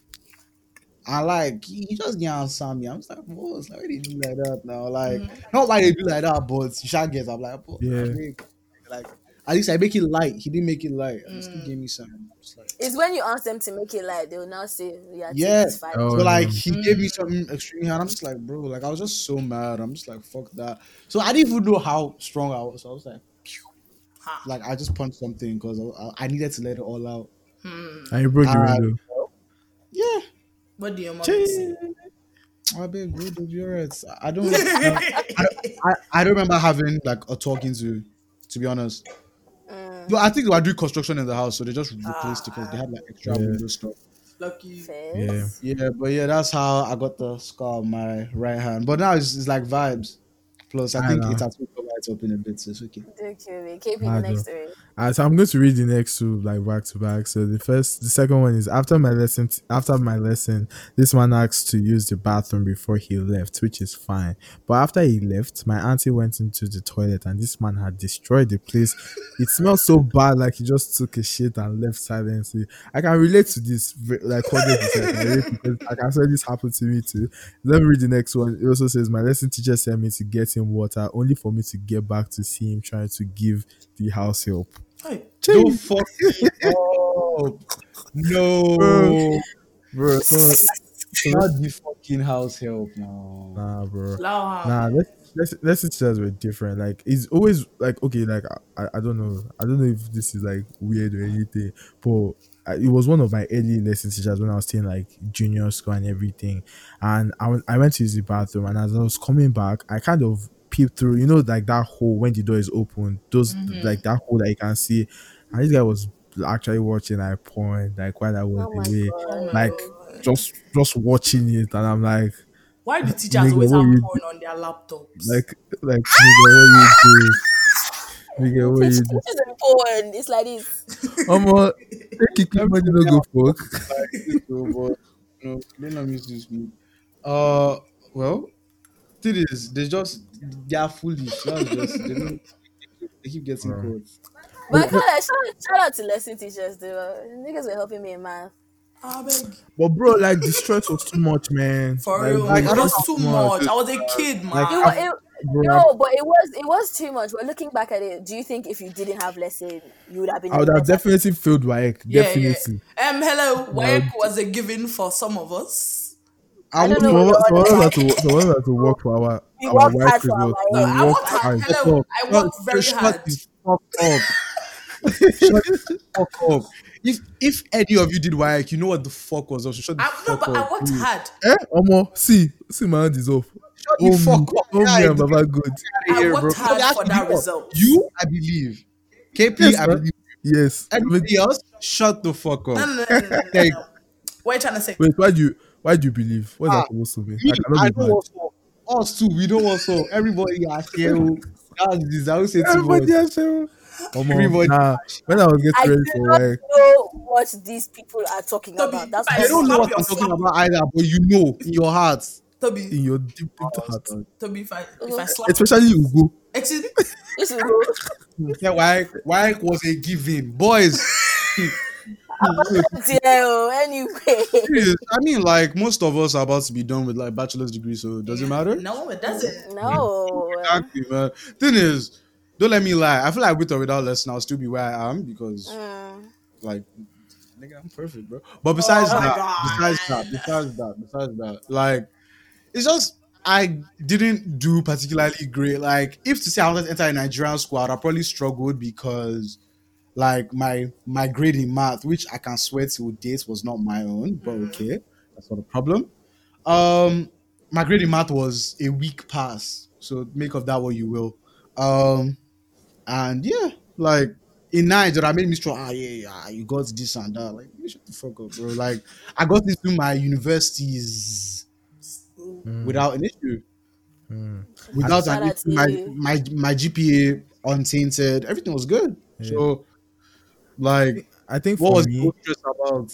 I like, he he just didn't answer me. I'm just like, boss, like, why they do like that now? Like, mm-hmm. not why they do like that, but you shall get. I'm like, boss, Yeah. like, like, at least I make it light. He didn't make it light. And he still gave me some. Like, It's when you ask them to make it light, they will now say, "Yeah, Yeah. it's fine." Oh, So like no. he gave me something extreme and I'm just like, bro, like I was just so mad. I'm just like, fuck that. So I didn't even know how strong I was. So I was like, pew. Like I just punched something because I, I needed to let it all out. And you broke the Ah, window. Yeah, What do your mom say? I beg, bro, dude, you're right. I don't, I, I, I, I don't remember having like a talking to, to be honest. No, I think they were doing construction in the house, so they just replaced it because they had like extra Yeah. window stuff. Lucky. Yeah. Yeah, but yeah, that's how I got the scar on my right hand. But now it's, it's like vibes. Plus, I I think know. it has to come right up in a bit, so it's okay. Do kill me. KP I the next three. So I'm going to read the next two like back to back. So the first, the second one is after my lesson. after my lesson, this man asked to use the bathroom before he left, which is fine. But after he left, my auntie went into the toilet, and this man had destroyed the place. It smelled so bad, like he just took a shit and left silently. I can relate to this, like 100%. I relate I can say this happened to me too. Let me read the next one. It also says my lesson teacher sent me to get him water, only for me to get back to see him trying to give the house help. Hey, No fucking up. No. Bro. Bro, so, Not the fucking house help now. nah, bro. allow. Nah, let's let's let's teachers were different. Like it's always like okay, like I, I don't know, I don't know if this is like weird or anything, but it was one of my early lesson teachers when I was still in like junior school and everything. And I went I went to use the bathroom, and as I was coming back, I kind of peeped through, you know, like that hole when the door is open, those like that hole that you can see. And this guy was actually watching like porn, like while I was Oh away, god. like just just watching it, and I'm like. Why do teachers Nigga, always have you- porn on their laptops? like like nigga, what you do? Nigga, what you do? teachers are porn. It's like this. Omo, take it keep money no go fuck. So, but, no, they not miss this. Uh, well, thing is, they just they are foolish. Just they don't. They keep getting Right. caught. But I can't, like, shout, shout out to lesson teachers, though. Niggas were helping me in math. I beg. But bro, like the stress was too much, man. For like, real, bro, like, it it was was too much. I was a kid, man. It, it, bro, no, but it was it was too much. But looking back at it, do you think if you didn't have lesson, you would have been? I would have definitely failed WAEC. yeah, Definitely. yeah. Um, hello, WAEC was a given for some of us. I don't So know. what what so you're what on was that to so what was that to work for our We our worked wife hard for our result? WAEC. We I worked worked hard. hard. Hello, I worked very Shut hard. the fuck up. Shut the fuck up. If if any of you did WAEC, you know what the fuck was up. So shut the I, no, fuck but I up. worked please. hard. Eh, Omo, see, see my hand is off. Shut Oh, the fuck me, up. oh, me guy. and Baba good. I Here, worked bro. hard That's for the that deal. result. You, I believe. KP, Yes, I man. believe. Yes. Wait, Everybody else, shut the fuck No, up. no, no, no, no, no, no. What are you trying to say? wait, why do you why do you believe? What's Ah, that supposed to mean? Me, I I be know mad. what's. Us too, we know what's up. Everybody are here. oh. That's this. I will say too Everybody much. has their- Omo, Everybody- nah, when I was getting do ready for not work, know what these people are talking Toby, about. That's I I don't know what your I'm talking about either, but you know in your heart. Toby, in your deep, deep heart, Toby, if I if I slap, especially you go. excuse me, This is Yeah, why? Why was a given, boys? yeah, oh, anyway. I mean, like most of us are about to be done with like bachelor's degree, so does it matter? no, it doesn't. No. Exactly, man. Thing is, don't let me lie. I feel like with or without lesson, I'll still be where I am because, Mm. like, nigga, I'm perfect, bro. But besides Oh that, God. besides that, besides that, besides that, like, it's just I didn't do particularly great. Like, if to say I wanted to enter a Nigerian squad, I probably struggled because, like, my my grade in math, which I can swear to date, was not my own. But okay, that's not a problem. Um, my grade in math was a week pass, so make of that what you will. Um, and yeah, like in Niger, I made me strong. Ah, yeah, yeah, you got this and that. Like, you shut the fuck up, bro. Like, I got into my universities without an issue, without an issue. My, my my GPA untainted. Everything was good. So, like, I think what for was me, the stress about?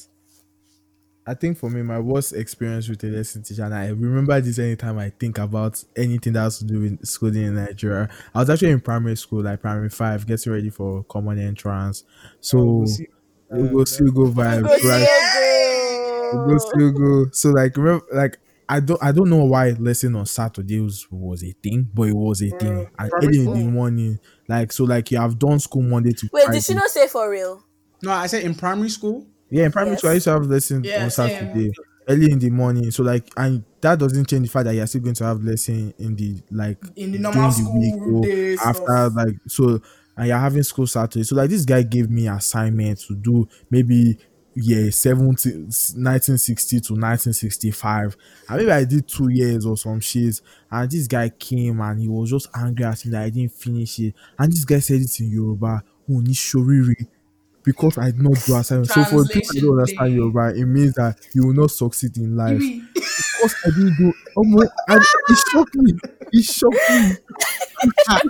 I think for me, my worst experience with a lesson teacher, and I remember this anytime I think about anything that has to do with schooling in Nigeria. I was actually in primary school, like primary five, getting ready for common entrance. So oh, we'll see. we go still go vibe, right? Diego. We go still go. So like remember, like I don't I don't know why lesson on Saturdays was a thing, but it was a thing. And early in the morning, like so, like you have done school Monday to Wait, Friday. did she not say for real? No, I said in primary school. Yeah, in primary Yes. school, I used to have lesson Yeah, on same. Saturday, early in the morning. So like, and that doesn't change the fact that you're still going to have lesson in the like In the normal during the week school or days after stuff. like so, and you're having school Saturday. So like, this guy gave me assignment to do maybe yeah 17, 1960 to 1965 and maybe i did two years or some shit and this guy came and he was just angry at me that i didn't finish it and this guy said it in yoruba oh ni shoriri because I did not do assignment. So for people who don't understand Yoruba, it means that you will not succeed in life. Ibi. Because I didn't do almost and it shocked me. It shocked me. I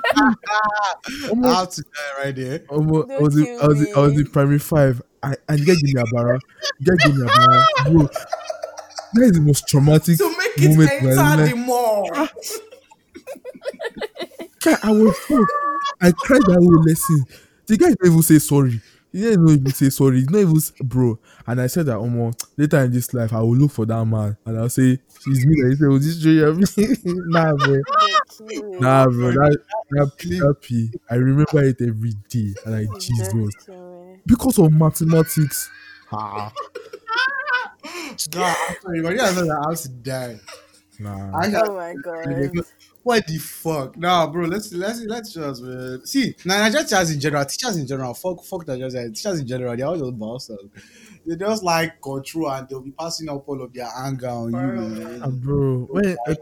Almost, have to die right there. almost, I was in, I was in, I was in primary five. I, and get give me a bara. Get give me a bara. Bro, that is the most traumatic to make it moment in my enter life. the mall. Ah. Guy, I was shocked. I cried that whole lesson. The guy didn't even say sorry. He didn't even say sorry. He didn't even bro. And I said that Omo, later in this life, I will look for that man and I'll say, It's me that he said, Was this Joey? nah, bro. Nah, bro. That, that, that I remember it every day. And I like, Jesus. Because of mathematics. Ah, Nah, I'm sorry, but yeah, I know that I have to die. nah. I Oh my god. What the fuck? Nah, bro. Let's let's let's just man. See, now Nigerian teachers in general, teachers in general, fuck fuck Nigerian teachers. Teachers in general, they're all just bastards. They just like control and they'll be passing up all of their anger on you. Ah, Man. bro, when like,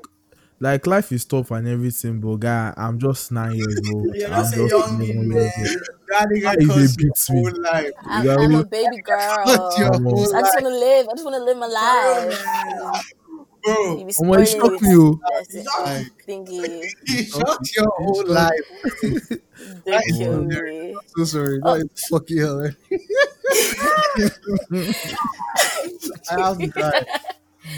like life is tough and everything, but guy, I'm just nine years old. You're I'm not a young man. years old. That nigga How if cursed they your beat me? whole life. I'm, I'm we- a baby girl. Cut your whole I just want to live. I just want to live my life. bro. Oh, you be Omo, it spoiling shocked with me, oh. Like, thingy. he shot your whole life. Don't is kill hilarious. So sorry. Oh. That is fucking hell. man. I have to die.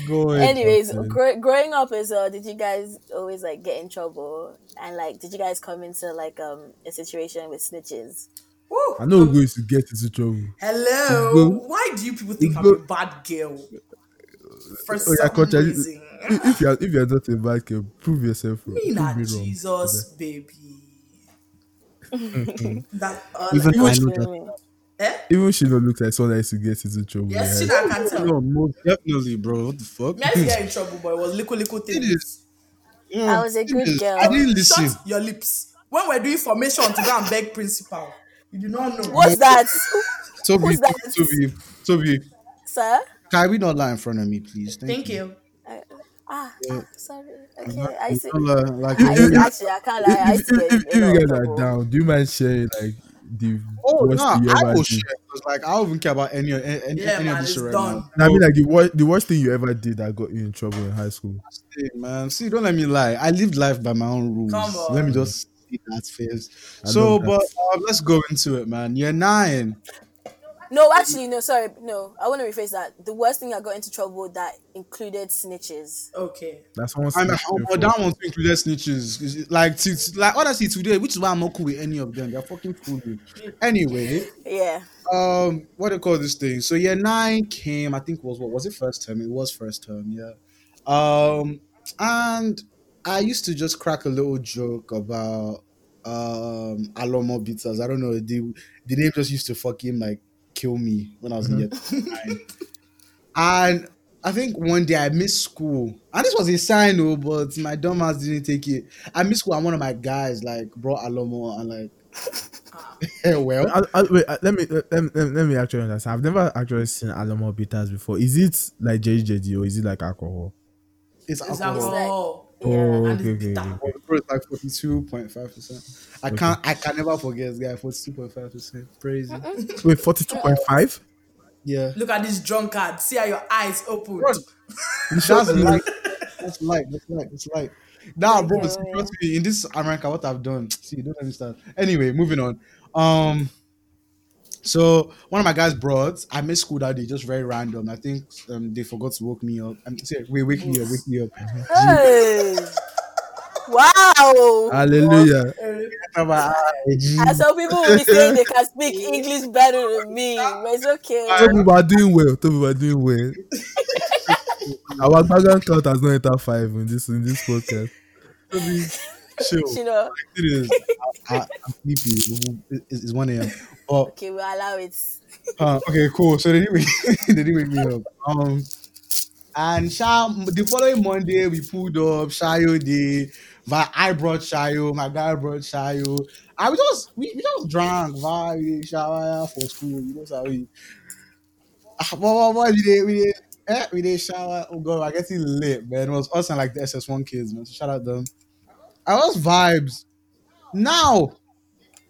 Go ahead. Anyways, Captain. gr- growing up as well, did you guys always like get in trouble? And like, did you guys come into like um a situation with snitches? Woo. I know we're going to get into trouble. Hello. Go. Why do you people think Go. I'm a bad girl? For Oh yeah, some coach. I- reason. If if you're if you're not a bad girl, prove yourself wrong. Me Prove not me wrong. Jesus, baby. That's all. Even I, I know Feel that. Me? eh? Even she don't look like someone that used to get into trouble. Yes, yeah. she I can tell. No, most definitely, bro. What the fuck? Me, I didn't get in trouble, but it was little, little It things. is. I was a good is. girl. I didn't listen. Shut your lips. When we're doing formation to go and beg principal, you do not know. What's that, Toby, Who's that? Toby, Toby. sir? Can we not lie in front of me, please? Thank you. Ah, ah, sorry. Okay, I see. Don't like, I, If- if- actually, I can't lie. I If, used to if, if, if you guys are down, do you mind sharing like the oh worst no, thing you I ever will did? share. 'cause, like I don't even care about any any, any Yeah, of this shit right done. now. No, I mean like the worst the worst thing you ever did that got you in trouble in high school. Hey, man, see, don't let me lie. I lived life by my own rules. Come on. Let me just see that first. I So, but uh, let's go into it, man. You're nine. No, actually, no. Sorry, no. I want to rephrase that. The worst thing I got into trouble that included snitches. Okay. That's someone I'm snitched oh, you but for. that one too included snitches. 'Cause it- Like, t- t- like honestly, today, which is why I'm not cool with any of them. They're fucking foolish. Anyway, Yeah. um, what do you call this thing? So year nine came. I think was what was it first term? It was first term, yeah. Um, and I used to just crack a little joke about um Alomo Bitters. I don't know. The the name just used to fucking like kill me when I was in year uh-huh. nine. And I think one day I missed school, and this was a sign, oh, but my dumb ass didn't take it. I missed school, and one of my guys like brought Alomo and like, yeah, well, I, I, wait, let me let, me- let, me- let me actually understand. I've never actually seen Alomo bitters before. Is it like JJD or is it like alcohol? it's It's alcohol. Alcohol. Yeah. Oh, okay, okay, okay. Bro, it's like forty two point five percent. I can't. I can never forget this guy. Forty two point five percent. Crazy. Wait, forty two point five. Yeah. Look at this drunkard. See how your eyes open. Bro, That's light. That's light. That's light. That's light. Nah, bro. Yeah, trust me, in this America, what I've done. See, don't understand. Anyway, moving on. Um. So one of my guys brought. I missed school that day, just very random. I think um, they forgot to wake me up. I'm say, wait, wake me up, wake me up. Hey. wow. Hallelujah. And some people will be saying they can speak English better than me, but it's okay. Some people are doing well. Some people are doing well. Our background count has not entered five in this in this podcast. Chill. You know, It is. I, I'm sleepy. It's, it's one a.m. But okay, we'll allow it. Uh, okay, cool. So they didn't wake, they didn't wake me up. Um, and Sha, the following Monday we pulled up Shayo Day. My I brought Shayo, my guy brought Shayo. I we just we, we just drank, vi, we dey shower for school. You know how we. Ah, But, but, but we did we did eh, we did shower. Oh god, I get it lit, man. It was us and like the SS1 kids, man. So shout out them. I was vibes. Now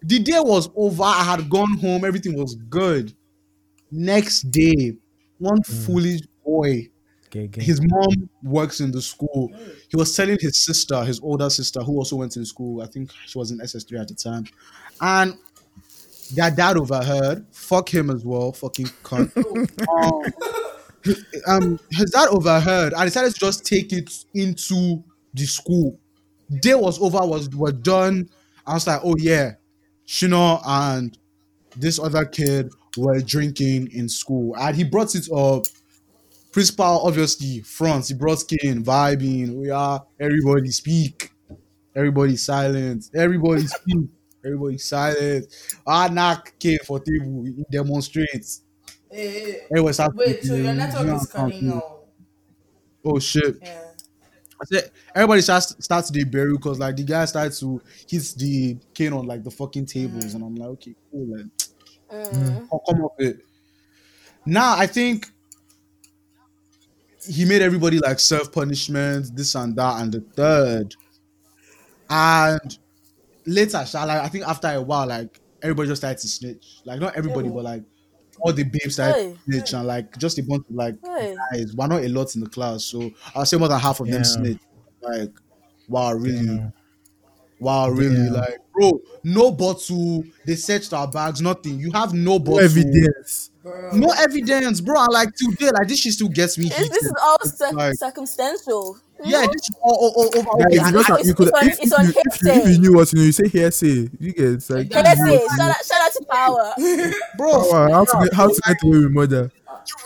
the day was over. I had gone home. Everything was good. Next day, one foolish boy, Okay, okay. his mom works in the school. He was telling his sister, his older sister, who also went to the school. I think she was in SS3 at the time. And their dad overheard. Fuck him as well. Fucking cunt. um, um, his dad overheard. I decided to just take it into the school. Day was over, was were done. I was like, oh yeah, Shino and this other kid were drinking in school. And he brought it up. Principal, obviously, front. He brought skin, vibing. We are everybody speak. Everybody silent. Everybody speak. Everybody silent. I knock kid for table. He demonstrates. Hey, hey, hey. Everybody start Wait, so your network is cutting out. Oh shit. Yeah. I said everybody starts starts to bury because like the guy started to hit the cane on like the fucking tables, and I'm like, okay, cool, like, Mm. come come up with. it. Now I think he made everybody like self punishment, this and that, and the third. And later, like, I think after a while, like everybody just started to snitch. Like not everybody, but like all the babes started Hey. to snitch, and like just a bunch of like Hey. guys. We're not a lot in the class, so I'll say more than half of them Yeah. snitch. Like, wow, really, Damn. wow, really, Damn. like, bro, no bottle. They searched our bags, nothing. You have no bottle, No evidence. Bro. no evidence, bro. I like today, like this shit still gets me. This, this is all cir- Like- circumstantial. Yeah, this is all, all, all over. Guys, okay, you just you it's- could it's on- if, it's if on you, if, you, if you knew what you know, you say hearsay. You get it's like Yeah, Let's you know what you shout out, shout out to Power. bro, know. how to get, how to get away with murder.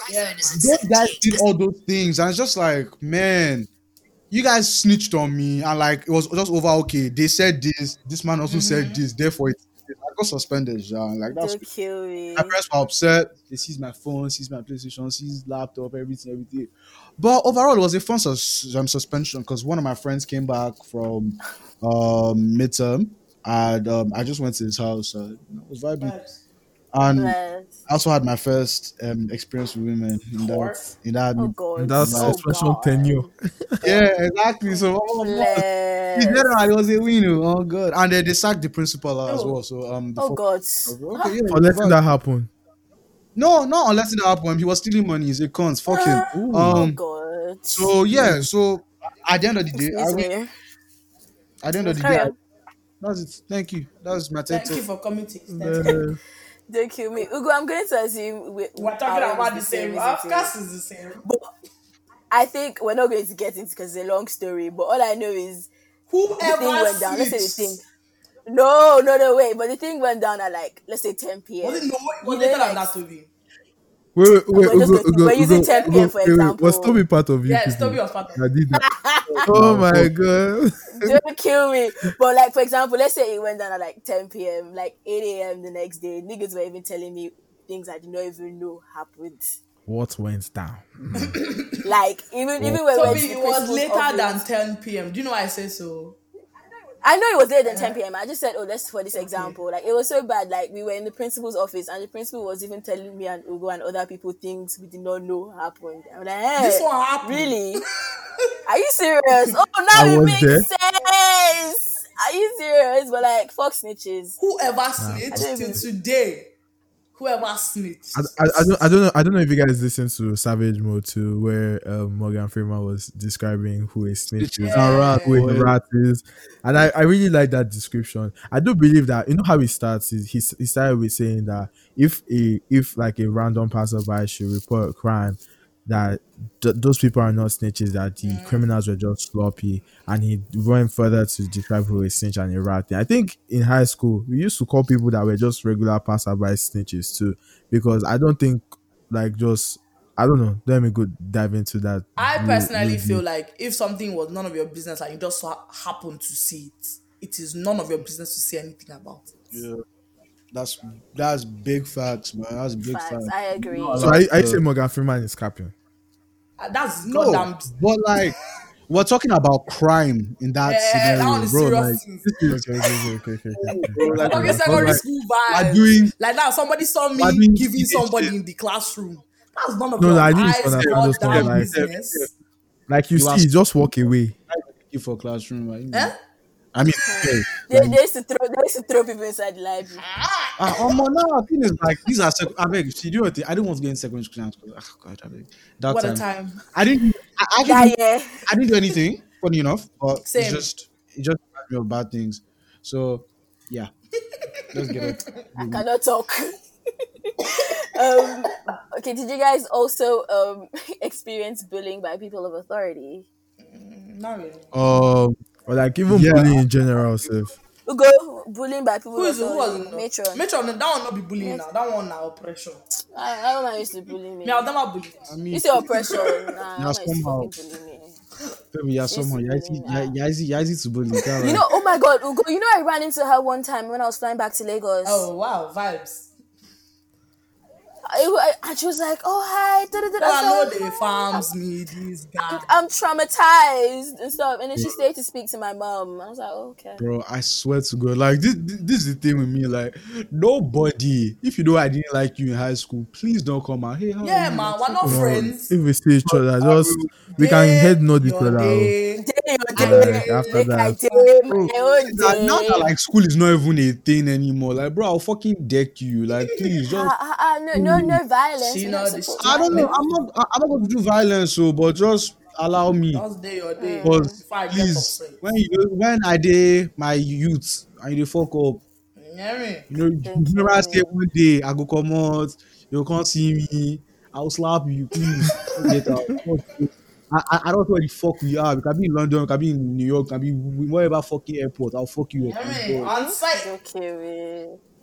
Yeah. those guys did all those things, and it's just like, man, you guys snitched on me, and like it was just over. Okay, they said this, this man also said mm-hmm. this, therefore it, I got suspended. Yeah, like that's Don't kill me. my parents were upset. They seized my phone, seized my PlayStation, seized laptop, everything, everything. But overall, it was a fun sus- um, suspension because one of my friends came back from um, midterm, and um, I just went to his house. Uh, it was vibing, Vibes. And Bless. I also had my first um, experience with women in that. Course. In that, Oh God. That's oh, expression God. tenure. yeah, exactly. So, oh, God. Bless. It was a win. Oh god! And then they sacked the principal as Oh. well. So um, the Oh fo- God. Okay, yeah, For letting that happen. no, not unless it happened. He was stealing money. He's a cunt. Fuck him. Ooh. Oh Um. God. So yeah. So at the end of the day, I, Excuse me. at the end of the day, on. that's it. Thank you. That's my take. Thank you for coming to extend. Don't kill me. Ugo, I'm going to assume we, We're talking about is the same. Of it? course, it's the same. I think we're not going to get into because it's a long story, but all I know is Whoever went down. Let's say the thing. No, no, no, wait. But the thing went down at like, let's say 10 p.m. Was it no? Was You know, than like- that, Toby. Wait, wait, wait, We're just Ugo, going to- Ugo, we're using Ugo, 10 Ugo, PM for wait, wait, example. Was Toby part of you? Yes, people? Toby was part of I did that. Oh, oh my god. Don't kill me. But like, for example, let's say it went down at like 10 p.m., like 8 a.m. the next day. Niggas were even telling me things I did not even know happened. What went down? Like, even even when we went Toby, it was later office- than 10 p.m. Do you know why I say so? I know it was later than 10 p.m. I just said, oh, let's for this example. Like, it was so bad. Like, we were in the principal's office, and the principal was even telling me and Ugo and other people things we did not know happened. I'm like, hey, This one happened. Really? Are you serious? Oh, now I it makes there. sense. Are you serious? But like, fuck snitches. Whoever snitched I don't till today, whoever snitched. I, I, I don't I don't know I don't know if you guys listened to Savage Mode II, where um, Morgan Freeman was describing who a snitch is, Yeah. rat, who a rat is, and I, I really like that description. I do believe that you know how he starts. Is he, he started with saying that if a if like a random passerby should report a crime, that th- those people are not snitches, that the mm. criminals were just sloppy, and he went further to describe who a snitch and a rat. I think in high school we used to call people that were just regular passerby snitches too, because I don't think like just I don't know. Let me go dive into that. I personally real feel deep. like if something was none of your business and you just ha- happen to see it, it is none of your business to say anything about it. Yeah. That's that's big facts, man. That's big Facts. facts. I agree. so I, I say Morgan Freeman is capping. Uh, that's No, goddamn. but like we're talking about crime in that Yeah, scenario, is bro. Like, things. Okay, okay, okay, okay, okay. bro, like, Okay, secondary like- school we're vibes. doing like now, somebody saw me doing giving teenage somebody in the classroom. That's none of No, your no, I didn't eyes understand. I goddamn understand, like- Like you You see, ask- just walk away. you for classroom. Right? Eh? I mean, okay. They, they used to throw they used to throw people inside the library. Uh, um, now thing is like these are. Sec- I beg. See, do you know what? I didn't want to get in secondary school. because- Oh God, I beg. That What time, a time. I didn't. I, I Yeah, actually, yeah. I didn't do anything. Funny enough, but Same. it's just it just reminded me of bad things. So yeah, let's get it. I cannot talk. um, okay, did you guys also um, experience bullying by people of authority? Not really. Um, Or like even Yeah. bullying in general, self. Who go bullying by people Who of is who was authority? in Matron. Matron, that one not be bullying now. That one now oppression. I, I woman used to bully me. Me, I don't bullied. I mean, You say oppression. Nah, Yeah, nah, somehow. fucking me. Baby, yeah, somehow, yeah, Yes, easy, yeah. yeah, easy, yeah, easy to bully. Is You know, oh my god, Ugo, you know I ran into her one time when I was flying back to Lagos. Oh wow, vibes. I, I, and she was like, oh hi, da, da, da, da. I know I they farms me, these guys. I'm traumatized and stuff. And then she stayed to speak to my mom. I was like, oh, okay. Bro, I swear to God, like this, this, this is the thing with me. Like, nobody, if you know I didn't like you in high school, please don't come out. Hey, how Yeah, man, we're not friends. If we see each other, just we can head nod each your other. day. Day or Yeah, day, after that. I day, my own Now, now that like school is not even a thing anymore, like bro, I'll fucking deck you. Like, please, just Ah, ah, ah, no, no, no violence. She We're know not this- I don't know. I'm not. I- I'm not going to do violence, so but just allow me. Just day your day. Because Before I get please, when you when I did my youth and you dey fuck up, You hear you know, Thank you never you. say one day I go come out, you can't see me, I'll slap you, please. Get out. I, I, I don't know where the fuck we are. We can be in London, we can be in New York, we can be wherever fucking airport. I'll fuck you up. I mean, on site. Okay,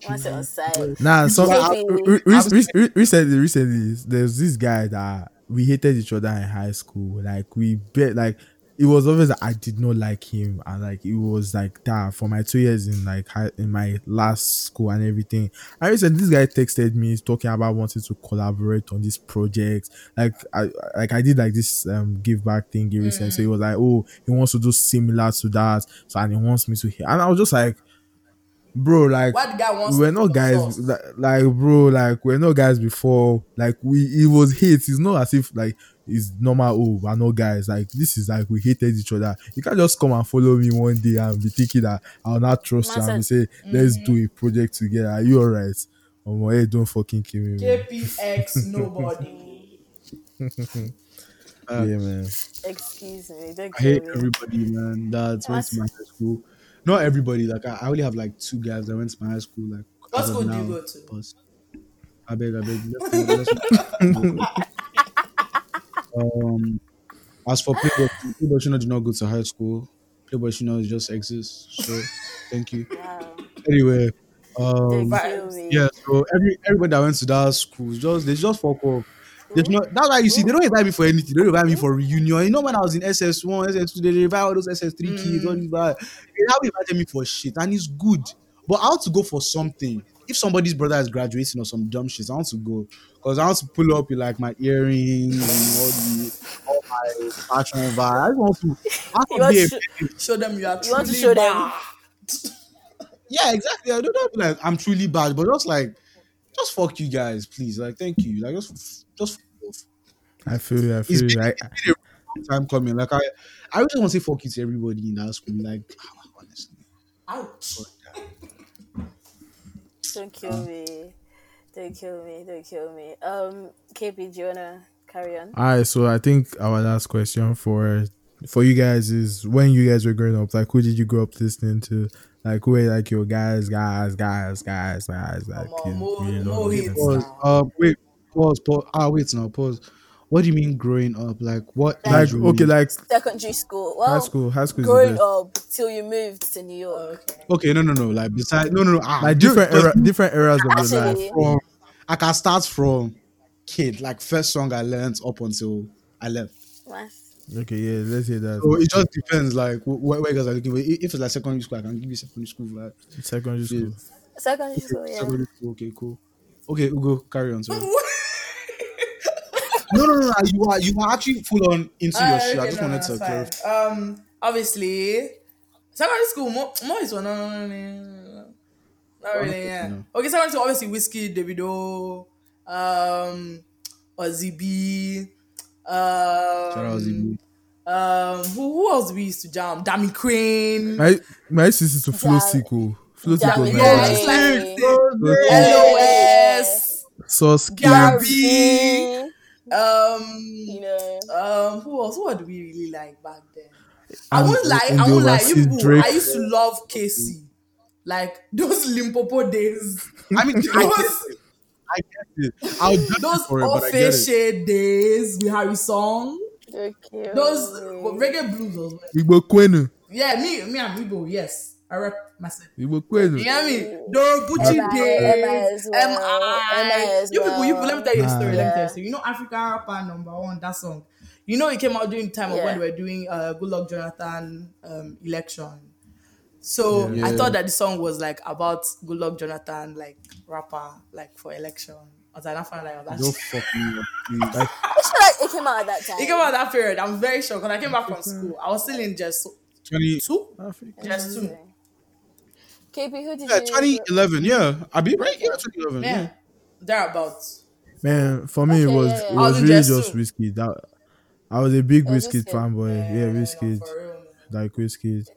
we once it was. Nah, some Maybe- re- re- re- re- recently, recently, there's this guy that we hated each other in high school. Like we bet, like it was always I did not like him, and like it was like that for my two years in like high, in my last school and everything. I recently this guy texted me talking about wanting to collaborate on this project. Like I like I did like this um give back thing recently. So he was like, oh, he wants to do similar to that. So and he wants me to hear, and I was just like. Bro, like guy wants we're not guys like, like bro like we're not guys before like we it was hate it's not as if like it's normal oh we're not guys like this is like we hated each other you can't just come and follow me one day and be thinking that i'll not trust you and be say let's Mm-hmm. do a project together are you all right oh my hey, don't fucking kill me man. KPX nobody. yeah man Excuse me. Don't I hate me. everybody, man. That went to my high school. Not everybody. Like I, I only have like two guys that went to my high school. Like What as of school do you now, go to? but I beg, I beg. let's not- let's not- um, as for Playboy, Playboy Shino did not go to high school. Playboy Shino just exists. So thank you. Wow. Anyway, um, yeah. So every everybody that went to that school just they just fuck off. There's no, that's why you see they don't invite me for anything. They don't invite me for reunion. You know when I was in SS one, SS two, they invite all those SS three kids. All these bad. They now invited me for shit, and it's good. But I want to go for something. If somebody's brother is graduating or some dumb shit, I want to go because I want to pull up with like my earrings and all the all my fashion vibe. I want to. I You want want to a sh- Show them you are You want to truly show them? Yeah, exactly. I don't know like I'm truly bad, but just like just fuck you guys, please. Like thank you. Like just just fuck off. i feel you i It's feel been, you I, it's been a long time coming. Like I I really want to say fuck you to everybody in that school. Like honestly. Ouch. Don't kill me. Don't kill me. Don't kill me. Um, KP, do you wanna carry on? All right, so I think our last question for for you guys is when you guys were growing up, like who did you grow up listening to? Like who were like your guys, guys, guys, guys, guys? Like Come on, you Mo- really Mo love hits. listening to? Pause. Um wait, pause, pause. Ah wait now, pause. What do you mean growing up? Like what Like age okay, like Secondary school. Well, high school, high school is the growing best. up till you moved to New York. Okay. Okay, no no no. Like beside no no no ah, like different era, different eras of your life. From I can start from kid, like first song I learned up until I left. Nice. Okay, yeah, let's hear that. So it just depends, like where, where you guys are looking for. If it's like secondary school, I can give you secondary school. Like Secondary school. Secondary school, yeah. secondary school, okay, cool. Okay, Ugo, carry on. Sorry. no, no, no, no. You are you are actually full on into your Ah, shit. I just no, wanted no, to it's clarify. fine. Um, obviously, secondary school. More, more is one. No, no, no, no, not really. Yeah. No. Okay, secondary school. Obviously, Wizkid, Davido, um, Ozzy B. Um, Shout out Zibu. um, who, who else we used to jam? Dammy Krane. My my sister to flow Yeah. sequel. Flow Yeah, sequel. yeah, it's yeah. like LOS. Sauce Gary. King. Gary, Um, you know. um, who else? What do we really like back then? I won't lie. I won't lie. You overseas people, Drake. I used to love Kcee. Like those Limpopo days. I mean, I get it. I get it. I'll judge those you for it, but I get it. days with Harrysong. Those reggae blues. Was, Igbo Kwenu. yeah, me, me and Igbo. Yes, I rep myself. Igbo Kwenu. You hear me? Dorobucci Emma- days. Emma as. MI. You people, you people, let me tell you a story. Let me tell you a story. You know, Africa rapper number one, that song. You know, it came out during the time of when we were doing uh, Goodluck Jonathan um, election. So I thought that the song was like about Goodluck Jonathan, like rapper, like for election. I was like, I found like, I was Don't fuck me up, please. I feel like it came out at that time. it came out that period. I'm very sure because I came back from school. I was still in just 20, two, Africa. just two. KP, who did yeah, you? 2011, yeah. I be right? Yeah, 2011. Yeah, Yeah. thereabouts. Man, for me it was yeah, yeah. it was was really Just just Wizkid. That I was a big Oh, whiskey Wizkid. fanboy. Yeah, Wizkid. for real, man. Like Wizkid.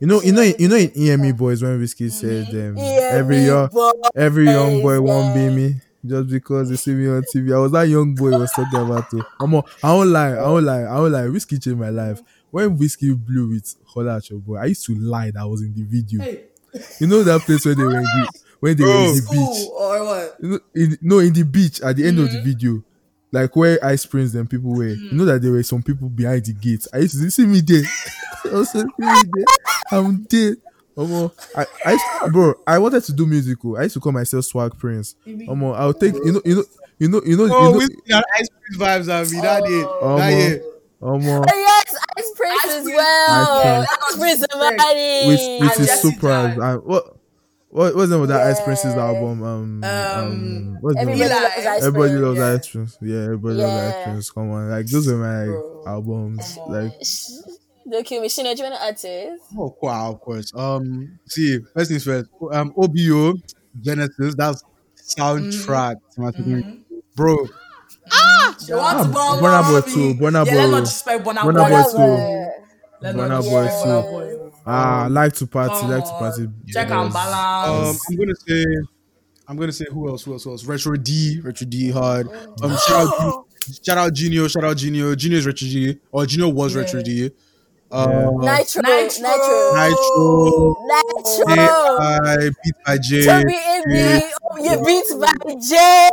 You know, you know, you know in EME boys when Wizkid said um, every young every young boy won't be me just because they see me on TV. I was that young boy was talking about too. I'm a, I won't lie, I won't lie, I won't lie. Wizkid changed my life. When Wizkid blew with Holla at your boy, I used to lie that I was in the video. Hey, You know that place where they were in the, when they were in the beach. or what? You know, in, no, in the beach at the end of Mm-hmm. the video, like where Ice Prince and people were. You know that there were some people behind the gate. I used to see me there. I was see me there. I'm there. Omo, I, I bro, I wanted to do musical. I used to call myself Swag Prince. Omo, I'll take you know, you know, you know, you know, Oh, you know, we see that ice cream vibes and me that day. Oh, That man. year. Omo, Oh, yes, Ice Prince Ice as Prince. well. Ice Ice Prince somebody. with with And his Jesse surprise Jack. and what what what's the name of that Ice Prince's Yeah. album? Um, um, what's the name? Everybody of- loves Ice Everybody Prince. loves Yeah. Ice Prince. Yeah, everybody loves Yeah. Ice Prince. Come on, like those are my Bro. albums. Come. Like Don't kill me. Shina, do you want to add to it? Oh, wow, of course. Um, see, first things first. Um, OBO Genesis. That's soundtrack. to my fucking- Bro, They want to bomb Burna Boy Bobby. too, Burna Yeah, let's Boy. not disrespect Burna Burna Boy. Boy too. Let's Burna Boy disrespect too. Ah, like to party, like to party. Check Yes. and um, balance. I'm gonna say, I'm gonna say who else? Who else? Who else? Retro D, Retro D hard. Um, shout out, shout out Genio, shout out Genio. Genio is Retro D, or Genio was Yeah. Retro D. Um, Nitro. Nitro. Nitro. Nitro. Nitro. AI, Beat by J. Toby AB. Oh, you beat by Jay.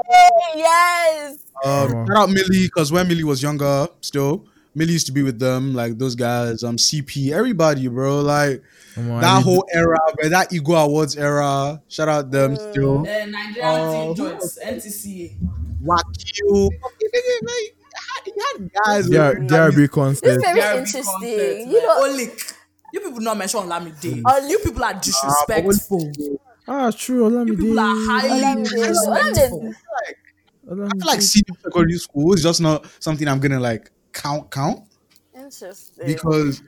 Yes. Um, shout out Millie, because when Millie was younger, still Millie used to be with them, like those guys. Um, CP, everybody, bro. Like on, that need- whole era, bro, that Ego Awards era. Shout out them still. Uh, Nigerian Oh, team joints, NTCA. Wakil. You had guys. There, with- there are big This concerts. is very Very interesting. You know, Olik. You people not mention Olamide. Oli- You people are disrespectful. Ah, true. Olamide. You people are highly disrespectful. Olamide. I feel like senior secondary school is just not something I'm gonna like count count Interesting. because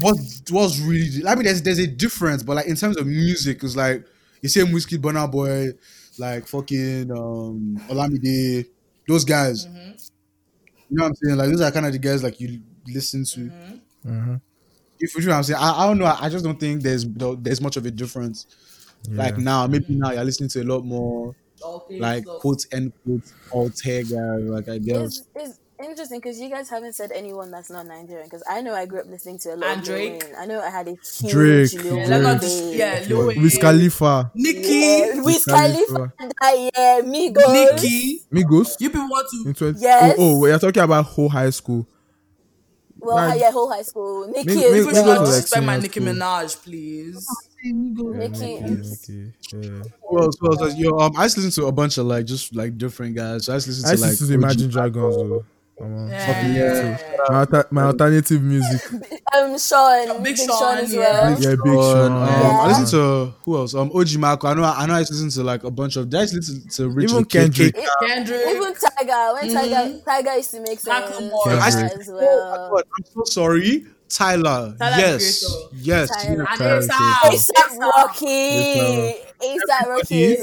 what was really I mean there's there's a difference, but like in terms of music, it's like the same Wizkid Burna Boy, like fucking um Olamide, those guys. You know what I'm saying? Like those are kind of the guys like you listen to. Mhm. If you know what I'm saying, I, I don't know. I just don't think there's there's much of a difference. Like now, maybe now you're listening to a lot more Okay, like so- quote end quote Ortega, like I guess. It's, it's interesting because you guys haven't said anyone that's not Nigerian. Because I know I grew up listening to a lot And of Lil Drake. I know I had a huge Drake, Lil Yeah, Wayne let's not phase. yeah, Lil Wiz Khalifa, Nicki, Yeah, Wiz Wiz Khalifa, Khalifa. and I, yeah, Migos. Nicki. Migos. You people want to In 20, Yes. Oh, oh, you're talking about whole high school. Well, Like- yeah, whole high school. Nicki Mig- is Mig- people Migos not like disrespect my Nicki. Minaj, please. Yeah, Nicki. Nicki, Nicki, yeah. Well, so, so, yo, um, I just listen to a bunch of like just like different guys. So I just listen to used to like listen to Imagine Dragons. Though. Come on. Yeah. My, my alternative music. Um, Sean, Big Big, Sean, Sean as yeah. well. Yeah, Big Um, Sean. I Yeah. listen to who else? Um, OG Maco. I know. I know. I listen to like a bunch of. I listen to Richard Even K- Kendrick. Kendrick. Even Tyga, when Tyga, Tyga used to make sense Macklemore. As Oh well. my God, I'm so sorry, Tyler. Tyler, yes, yes. Tyler. and Tyler, ASAP. ASAP Rocky, ASAP. ASAP Rocky.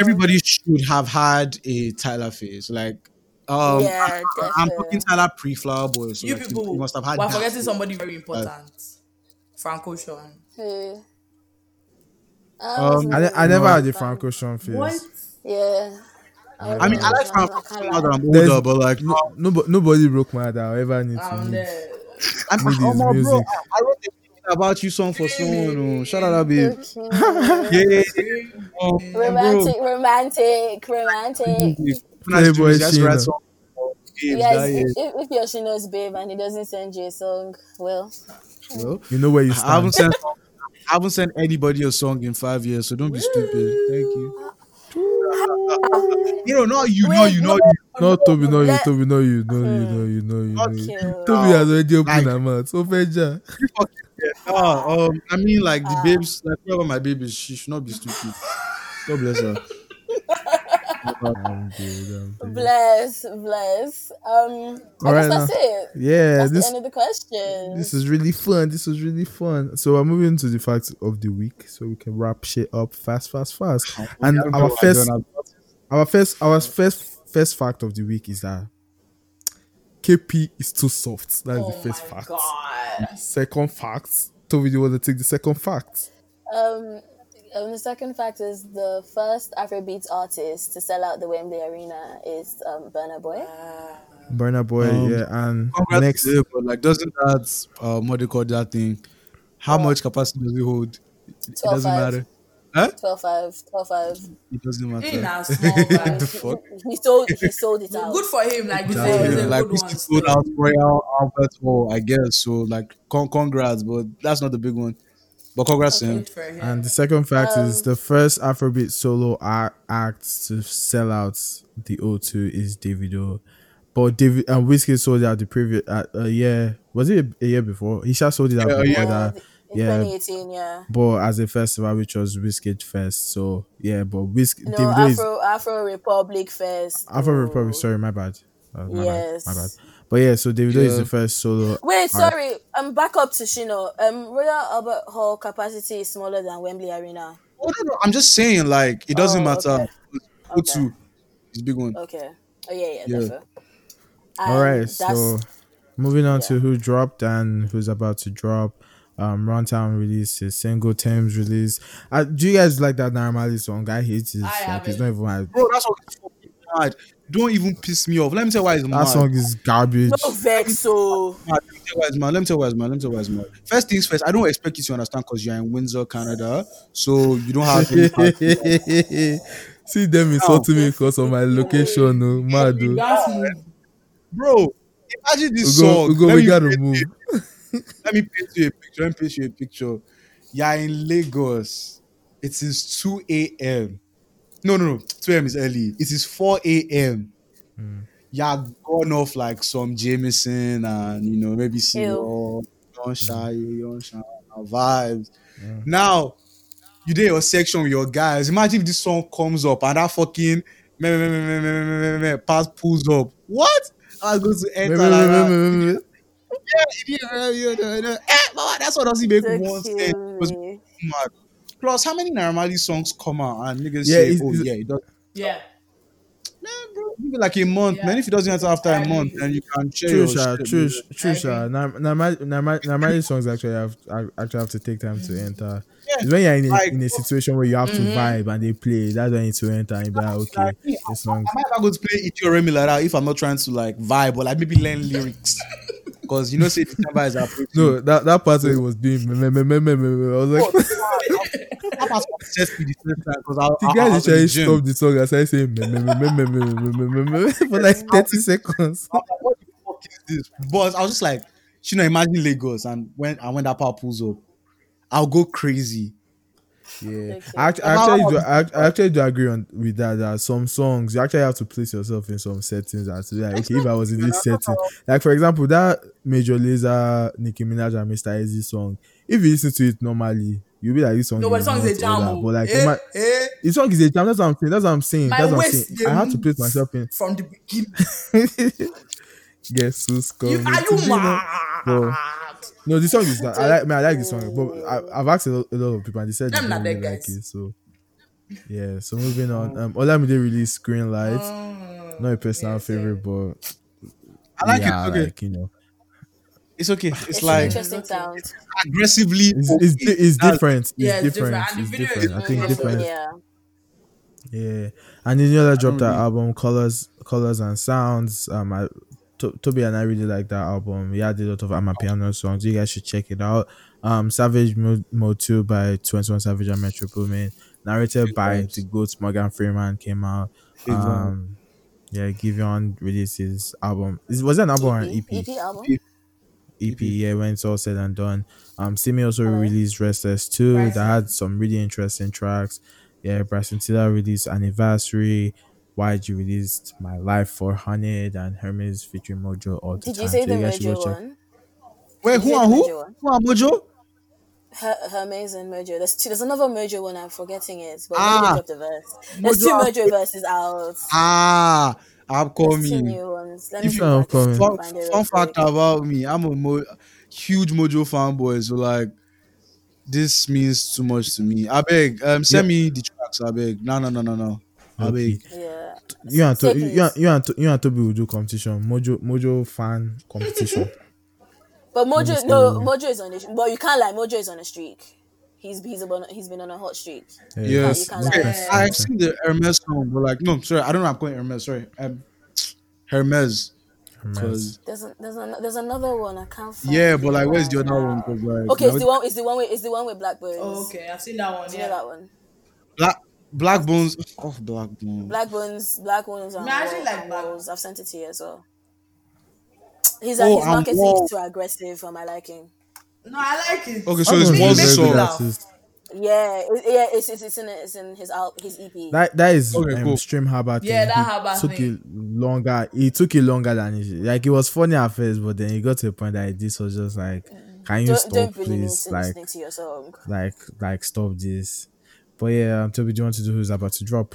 Everybody should have had a Tyler phase. Like, um, Yeah, I, I'm definitely. talking Tyler pre-flower boy. So You like, people you must have had. We're that. forgetting somebody very important. Frank Ocean. Who? Um, I, ne- I never had the Frank Ocean phase. Yeah. I mean, I like Frank Ocean now that I'm There's- older, but like, No, nobo- nobody broke my heart. I ever need to. I'm need. there. I'm Need his oh, my bro. music. I wrote a thinking about you song for someone. Oh. Shout out, that babe. Okay. Yeah. Um, bro. romantic, romantic, romantic. Playboy That's the right Sheena. song for babes, You that guys, is. if, if your Shino's babe and he doesn't send you a song, well, Well, You know where you I haven't stand. sent I haven't sent anybody a song in five years, so don't be stupid. Thank you. No, no, not you, not you, not you. No, Toby, no, you, Toby, no, you, no, you, no, you, no, you, no, you. Toby has already opened Like- her mouth. So, Feja. Ah, um, I mean, like the babes, like whoever my baby is, she should not be stupid. God bless her. I'm good, I'm good. Bless, bless. Um, I All right guess that's it. Yeah, That's this the end of the question. this is really fun. This was really fun. So we're moving to the facts of the week, so we can wrap shit up fast, fast, fast. And I don't our first, our first, our first, first fact of the week is that KP is too soft. That's Oh the first my fact. god. Second fact. Toby, do you want to take the second fact? Um, um, the second fact is the first Afrobeats artist to sell out the Wembley Arena is um, Burna Boy. Burna Boy, Um, yeah, and next. to him, but like, doesn't that um, what do you call that thing? How much capacity does it hold? It doesn't 12.5. matter. Huh? 12 5, 12 5. It doesn't He matter. now small the vibe. fuck? He sold, he sold it out. Good for him. Like it's Good a, for it's like good we one. sold still. out Royal Albert Hall, I guess. So like, con- congrats, but that's not the big one. But congrats to him. Good for him. And the second fact is Um, the first Afrobeat solo act to sell out the O2 is Davido. But David and Wizkid sold out the previous uh, a year. Was it a, year before? He just sold it out Yeah, before year. that. in yeah. 2018, yeah. But as a festival, which was Wizkid Fest, so yeah. But Wizkid No, Davido is Afro Afro Republic Fest. Afro Oh. Republic. Sorry, my bad. Uh, my Yes. bad. My bad. But yeah, so Davido is the first solo. Wait, sorry. I'm back up to Shino. Um, Royal Albert Hall capacity is smaller than Wembley Arena. Oh, no, no, I'm just saying, like, it doesn't Oh, matter. okay. Go to is a big one. Okay. Oh yeah, yeah, Yeah. All right, so moving on to who dropped and who's about to drop. Um, Runtown released his single Thames release. Uh, do you guys like that Normally song? I hate it. I Like, it's haven't. not even my, Bro, that's what is fucking mad. Don't even piss me off. Let me tell you why it's that mad. song is garbage. no vex. So mad. Let me tell you why it's mad. Let me tell you why it's mad. Let me tell you why it's mad. First things first, I don't expect you to understand because you're in Windsor, Canada. So you don't have any See them insulting me because of my location, no mad. oh. That's. Bro, imagine this We go, song. we go, Let we me gotta paint move. you- Let me paint you a picture. Let me paint you a picture. You're in Lagos. It is 2 a.m. No, no, no. 2 a.m. is early. It is 4 a.m. You're gone off like some Jameson and you know maybe see Ew. Young Shy, Young Shy vibes. Now you did your section with your guys. Imagine if this song comes up and that fucking meh, meh, meh, meh, meh, meh, meh, meh, meh, pass pulls up. What? I was going to enter like that. Yeah, yeah, yeah, yeah, yeah. Eh, mama, that's what doesn't make so one sense. It was cute. mad. Plus, how many normally songs come out and niggas Yeah, say, oh yeah, it does. Yeah. Man, bro, maybe like a month. Yeah. Man, if it doesn't enter after a I month, agree. then you can share True, your sha, shit, true, bro. sh- true, sha. Normally songs actually have actually have to take time to mm. enter. Yeah, It's when you're in a, like- in a situation where you have to mm-hmm. vibe and they play. That's when you need to enter and be like, okay, Like, this song. I might not go to play Itio Remy like that if I'm not trying to like vibe or like maybe learn lyrics. Because you know, say December is approaching. No, that that part he was doing. Me, me, me, me, me. I was like, That was obsessed with the first time because I, the I, I, guy was in the literally stopped the song and started saying me, me, me, me, me, me, me, me, me, for like 30 seconds. What the fuck is this? But I was just like, you know, imagine Lagos and when and when that part pulls up, I'll go crazy. Yeah, Okay. I, I actually do. I, I actually do agree on with that. That some songs you actually have to place yourself in some settings. And to like, okay, if I was in this setting, like for example, that Major Lazer, Nicki Minaj, and Mr. Eazi song. If you listen to it normally, you'll be like, this song. No, but the is song is a jam. oh. But like, eh, ima- eh. the song is a jam. That's what I'm saying. That's what I'm saying. My That's what I'm saying. I have to place myself in. from the beginning. Guess who's coming? You, are you dinner? Mad? No, the song is. I like. Man, I like the song, but I, I've asked a lot, a lot of people and they said they Them not don't really like it. So yeah. So moving on. Um, Olamide released Green Light. Mm, Not a personal yes, favorite, but I like yeah, it. Okay, like you know, it's okay. It's, It's like interesting sound. aggressively. it's it's, it's different. It's Yeah, it's different. different. And It's the video is different. I think different. Yeah. Yeah, and then you know that dropped that album, Colors, Colors and Sounds. Um, I, to- Toby and I really like that album. He had a lot of Amapiano songs. You guys should check it out. Um, Savage Mode, Mode Two by Twenty One Savage and Metro Boomin, narrated Big by vibes. the Goats Morgan Freeman came out. Big vibe. Um, yeah, Giveon released his album. Is- Was it an album or an EP, EP? EP album. EP, yeah, when it's all said and done. Um, Simi also Alright. released Restless 2 Bryson. that had some really interesting tracks. Yeah, Bryson Tiller released Anniversary. YG released My Life 400 and Hermes featuring Mojo all the Did time. you say So the guys Mojo one? Wait, Did who you are who? Mojo? Who are Mojo? Her, Hermes and Mojo. There's two. There's another Mojo one. I'm forgetting it. But Ah. let me drop the verse. There's two Mojo- Mojo verses out. Ah, There's two upcoming. new ones. Let If see I'm if I can coming. Fun, find it real fun fact quick. about me, I'm a mo- huge Mojo fanboy. So like, this means too much to me. I beg, um, send me the tracks. I beg. No, no, no, no, no. I Okay. beg. Yeah. You and, to- Take you, it. you, and, you, and, To- you and Toby will do competition. Mojo Mojo fan competition. But Mojo, no. Mojo is on the. But you can't lie. Mojo is on a streak. He's he's on, he's been on a hot streak. Yes, You can't okay. I've seen the Hermes song, but like, no, sorry, I don't know. I'm calling it Hermes. Sorry, um, Hermes. Hermes. Cause There's a, there's an, there's another one I can't find. yeah, but like, where's the other one? one? 'Cause, like, Okay, it's the one. It's the one with it's the one with Blackbirds. Oh, okay, I've seen that one. Do you know Yeah. that one? Black Black Bones. Oh, Black Bones. Black Bones, Black Bones and No, I actually like and Black Wolves. I've sent it to you as well. He's, Oh, his and marketing Wo- is too aggressive for my liking. No, I like it. Okay, so I it's don't know, was he's was a very good laugh. so. artist. Yeah, it, yeah, it's, it's it's in it's in his al- his EP. That that is Okay, um, cool. stream Harbour Yeah, thing. that He Harbour took thing. it longer. It took it longer than it like it was funny at first, but then it got to a point that this was just like, can you don't stop, don't really need please? to Like, to your song. like, like, stop this. But yeah, um, Toby, do you want to do who's about to drop?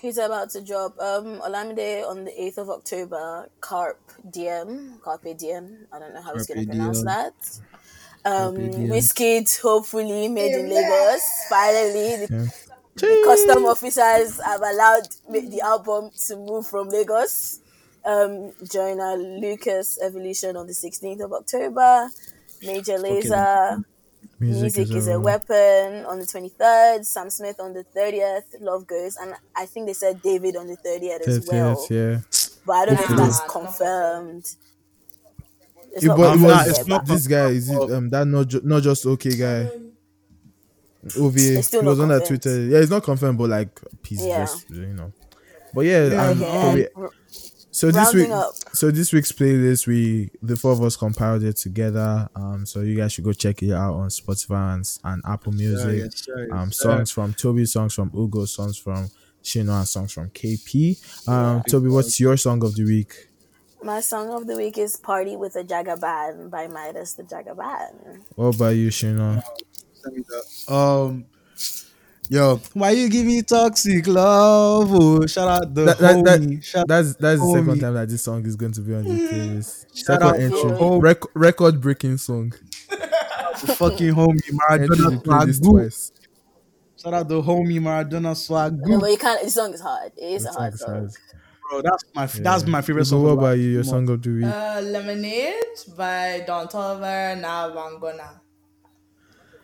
He's about to drop um Olamide on the eighth of October. Carp DM, Carpe Diem. I don't know how he's Carpe gonna pronounce diem. that. Um, Wizkid hopefully made in Lagos. Finally, the Yeah. custom officers have allowed the album to move from Lagos. Um, join our Lucas Evolution on the 16th of October. Major Lazer, Music, is a weapon on the 23rd. Sam Smith on the 30th. Love Goes. And I think they said David on the 30th as well. yeah. But I don't know if that's confirmed. It's Yeah, not but it confirmed it's not this guy is it, um that not ju- not just okay guy. OVA. He was on that. Twitter. Yeah, it's not confirmed, but like peace, Yeah. just, you know. But yeah, um, okay, Toby, and so this week, up. so this week's playlist, we the four of us compiled it together. Um, so you guys should go check it out on Spotify and, and Apple Music. yes, sir, yes, um, sir. songs from Toby, songs from Ugo, songs from Shino, and songs from KP. Um, Toby, what's your song of the week? My song of the week is Party with a Jagaban by Midas the Jagaban. What about you, Shino? Um, yo, why you give me toxic love? Oh, shout out the That- that- that- homie. shout That's that's the second time that this song is going to be on the playlist. Shout Second out entry. Rec- record breaking song. fucking homie Entry the Maradona playlist Swag. twice. Shout out the homie Maradona Swag. No, but you can't. The song is hard. It is That a hard song. hard. Bro, that's my that's Yeah. my favorite song. what about you? Your song of the week? Uh, Lemonade by Don Toliver, now Vangona.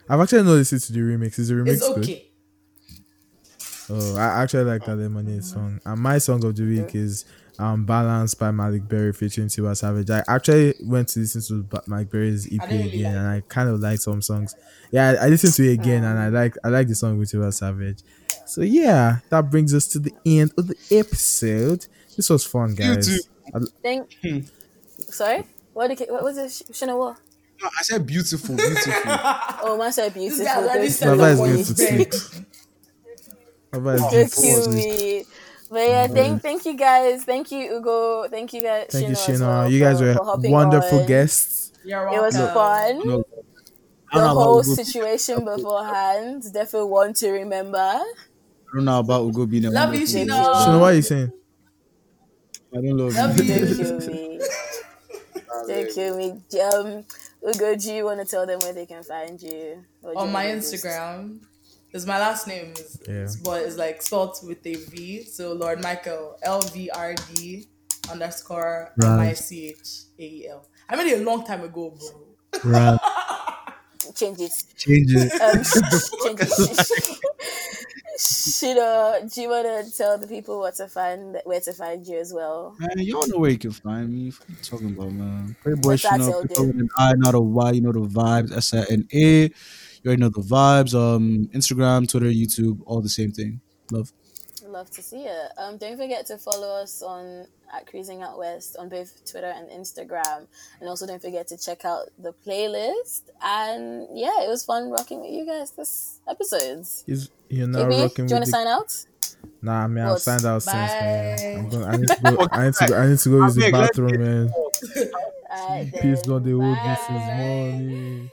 I've actually not listened to the remix. Is the remix It's good? Okay. Oh, I actually like that Lemonade song. And my song of the week is um Balance by Malik Berry featuring Tiwa Savage. I actually went to listen to Ba- Malik Berry's EP I really again like and I kind of like some songs. Yeah, I, I listened to it again and I like I like the song with Tiwa Savage. So yeah, that brings us to the end of the episode. This was fun, guys. too. I- Think. Hmm. Sorry. What did it, what was it? Sh- Shana what? No, I said beautiful, beautiful. Oh, man said beautiful. guy already Don't said kill Baba is that going me. to bed. sleep. Baba is Don't going to kill sleep. me. But yeah, thank thank you guys. Thank you, Ugo. Thank you guys. Thank you, Shino, Shina. well you guys for- were for wonderful on. guests. It was welcome. fun. No, the don't about whole Ugo- situation beforehand. Definitely one to remember. I don't know about Ugo being a Love you, wonderful- Shino. Shina, what are you saying? I don't love, Love you. you. Don't kill me. Don't kill me. Um, Ugo, do you want to tell them where they can find you? Or On you my wanna Instagram, is my last name, is, Yeah. but it's like spelled with a V. So Lord Michael, L V R D underscore M I C H A E L. I made it a long time ago, bro. Right. Change it. Change it. Um, change it. Shida, do you want to tell the people what to find, where to find you as well? Man, you all know where you can find me. What you talking about, man? Playboy What's that, Shino, with an I, not a Y. You know the vibes. S I N A. You already know the vibes. Um, Instagram, Twitter, YouTube, all the same thing. Love. Love to see it. Um, don't forget to follow us on at Cruising Out West on both Twitter and Instagram, and also don't forget to check out the playlist. And yeah, it was fun rocking with you guys this episodes. Is you're not KB, rocking do you want to the sign out? Nah, man, I've signed out since, man. Bye. I'm going, I need to go. I need to go. I need to go use the bathroom, man. Alright Peace, then. Lord, they hold me Bye. morning.